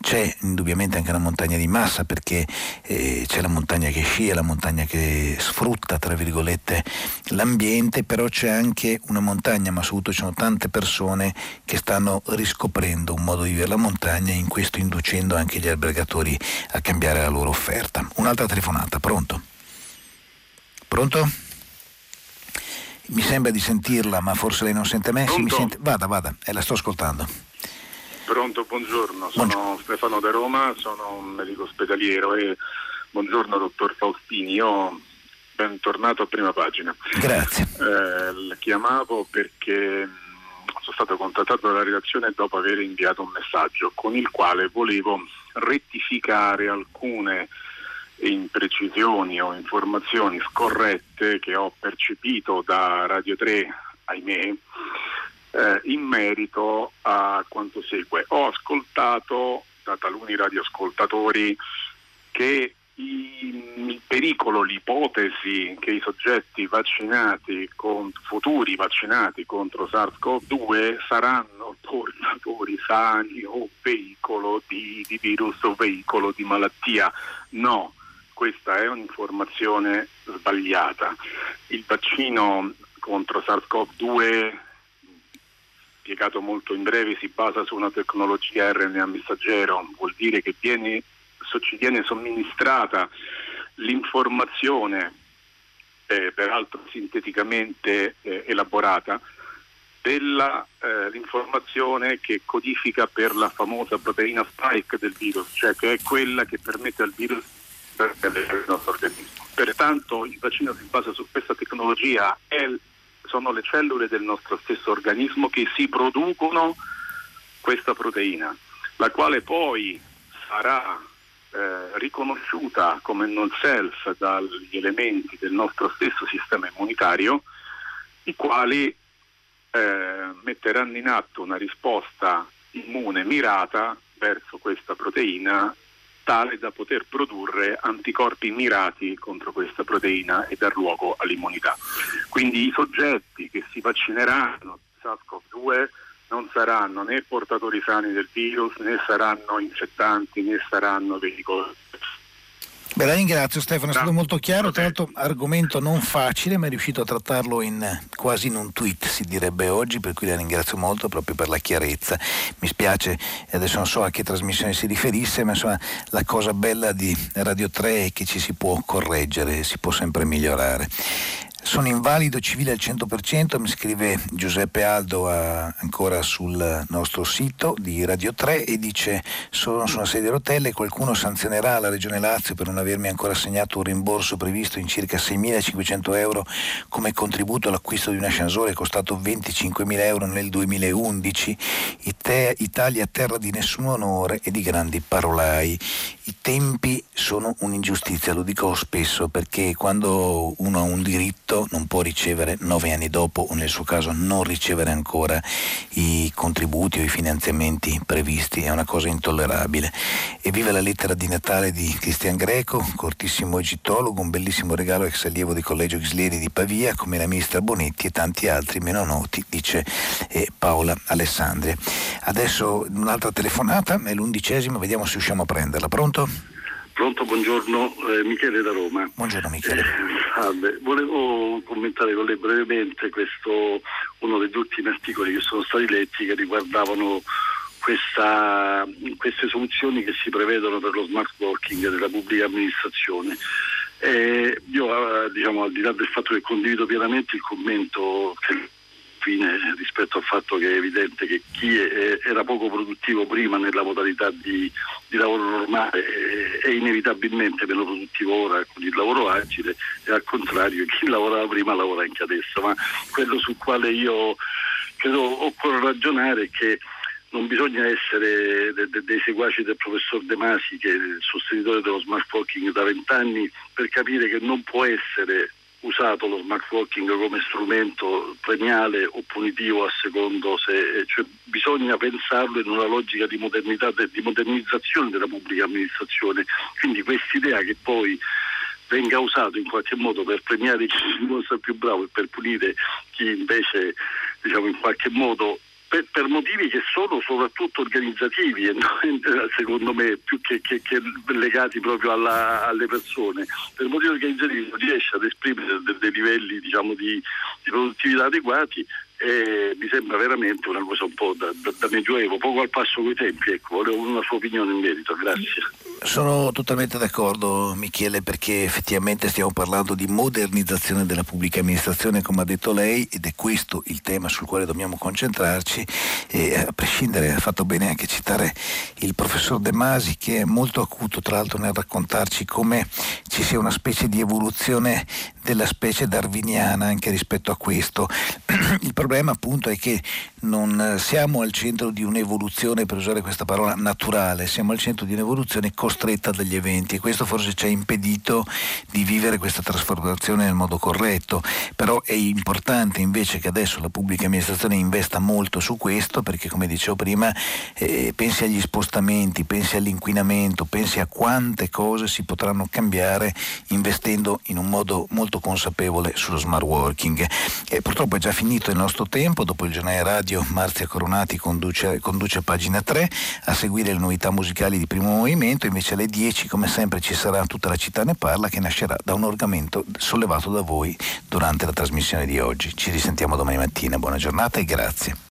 c'è indubbiamente anche una montagna di massa perché eh, c'è la montagna che scia, la montagna che sfrutta tra virgolette l'ambiente, però c'è anche una montagna, ma soprattutto ci sono tante persone che stanno riscoprendo un modo di vivere la montagna e in questo inducendo anche gli albergatori a cambiare la loro offerta. Un'altra telefonata, pronto? Pronto? Mi sembra di sentirla, ma forse lei non sente me. Sì, mi sente... Vada, vada, eh, la sto ascoltando. Pronto, buongiorno, sono buongiorno. Stefano da Roma, sono un medico ospedaliero e buongiorno dottor Faustini. Io bentornato a prima pagina. Grazie. Eh, chiamavo perché sono stato contattato dalla redazione dopo aver inviato un messaggio con il quale volevo rettificare alcune imprecisioni o informazioni scorrette che ho percepito da Radio 3, ahimè, eh, in merito a quanto segue. Ho ascoltato da taluni radioascoltatori che il pericolo, l'ipotesi che i soggetti vaccinati con, futuri vaccinati contro SARS-CoV-2 saranno portatori sani o veicolo di, di virus o veicolo di malattia. No, questa è un'informazione sbagliata. Il vaccino contro SARS-CoV-2, spiegato molto in breve, si basa su una tecnologia RNA messaggero, vuol dire che viene, ci viene somministrata l'informazione, eh, peraltro sinteticamente eh, elaborata, dell'informazione eh, che codifica per la famosa proteina spike del virus, cioè che è quella che permette al virus il nostro organismo. Pertanto il vaccino si basa su questa tecnologia, sono le cellule del nostro stesso organismo che si producono questa proteina, la quale poi sarà eh, riconosciuta come non self dagli elementi del nostro stesso sistema immunitario, i quali eh, metteranno in atto una risposta immune mirata verso questa proteina tale da poter produrre anticorpi mirati contro questa proteina e dar luogo all'immunità. Quindi i soggetti che si vaccineranno SARS-CoV-2 non saranno né portatori sani del virus, né saranno infettanti, né saranno veicoli Beh, la ringrazio Stefano, è stato molto chiaro, tra l'altro argomento non facile, ma è riuscito a trattarlo in, quasi in un tweet, si direbbe oggi, per cui la ringrazio molto proprio per la chiarezza. Mi spiace, adesso non so a che trasmissione si riferisse, ma insomma la cosa bella di Radio 3 è che ci si può correggere, si può sempre migliorare. Sono invalido civile al 100%, mi scrive Giuseppe Aldo a, ancora sul nostro sito di Radio 3 e dice sono su una sedia a rotelle qualcuno sanzionerà la Regione Lazio per non avermi ancora assegnato un rimborso previsto in circa 6.500 euro come contributo all'acquisto di un ascensore costato 25.000 euro nel 2011. Italia terra di nessun onore e di grandi parolai. I tempi sono un'ingiustizia, lo dico spesso perché quando uno ha un diritto Stato non può ricevere nove anni dopo o nel suo caso non ricevere ancora i contributi o i finanziamenti previsti, è una cosa intollerabile. E viva la lettera di Natale di Cristian Greco, cortissimo egittologo, un bellissimo regalo ex allievo di Collegio Ghislieri di Pavia, come la ministra Bonetti e tanti altri meno noti, dice eh, Paola Alessandria. Adesso un'altra telefonata, è l'undicesima, vediamo se riusciamo a prenderla. Pronto? Pronto, buongiorno, eh, Michele da Roma. Buongiorno Michele. Eh, volevo commentare con lei brevemente questo, uno degli ultimi articoli che sono stati letti che riguardavano questa, queste soluzioni che si prevedono per lo smart working della pubblica amministrazione. Eh, io, diciamo, al di là del fatto che condivido pienamente il commento che fine rispetto al fatto che è evidente che chi è, era poco produttivo prima nella modalità di, di lavoro normale è, inevitabilmente meno produttivo ora con il lavoro agile e al contrario chi lavorava prima lavora anche adesso, ma quello sul quale io credo occorre ragionare è che non bisogna essere de, de, dei seguaci del professor De Masi che è il sostenitore dello smart working da vent'anni per capire che non può essere usato lo smart working come strumento premiale o punitivo a secondo se cioè, bisogna pensarlo in una logica di modernità di modernizzazione della pubblica amministrazione. Quindi quest'idea che poi venga usato in qualche modo per premiare chi si dimostra più bravo e per punire chi invece diciamo in qualche modo per, per, motivi che sono soprattutto organizzativi secondo me più che, che, che legati proprio alla, alle persone, per motivi organizzativi non riesce ad esprimere dei, dei livelli diciamo, di, di produttività adeguati e mi sembra veramente una cosa un po' da, da, da medioevo, poco al passo coi tempi, ecco, volevo una sua opinione in merito, grazie. Sono totalmente d'accordo Michele perché effettivamente stiamo parlando di modernizzazione della pubblica amministrazione come ha detto lei ed è questo il tema sul quale dobbiamo concentrarci e a prescindere ha fatto bene anche citare il professor De Masi che è molto acuto tra l'altro nel raccontarci come ci sia una specie di evoluzione della specie darwiniana anche rispetto a questo. Il problema appunto è che non siamo al centro di un'evoluzione, per usare questa parola, naturale, siamo al centro di un'evoluzione costretta dagli eventi e questo forse ci ha impedito di vivere questa trasformazione nel modo corretto, però è importante invece che adesso la pubblica amministrazione investa molto su questo perché come dicevo prima eh, pensi agli spostamenti, pensi all'inquinamento, pensi a quante cose si potranno cambiare investendo in un modo molto consapevole sullo smart working. E purtroppo è già finito il nostro tempo, dopo il giornale radio Marzia Coronati conduce, conduce pagina 3 a seguire le novità musicali di primo movimento, invece alle 10 come sempre ci sarà tutta la città ne parla che nascerà da un argomento sollevato da voi durante la trasmissione di oggi. Ci risentiamo domani mattina, buona giornata e grazie.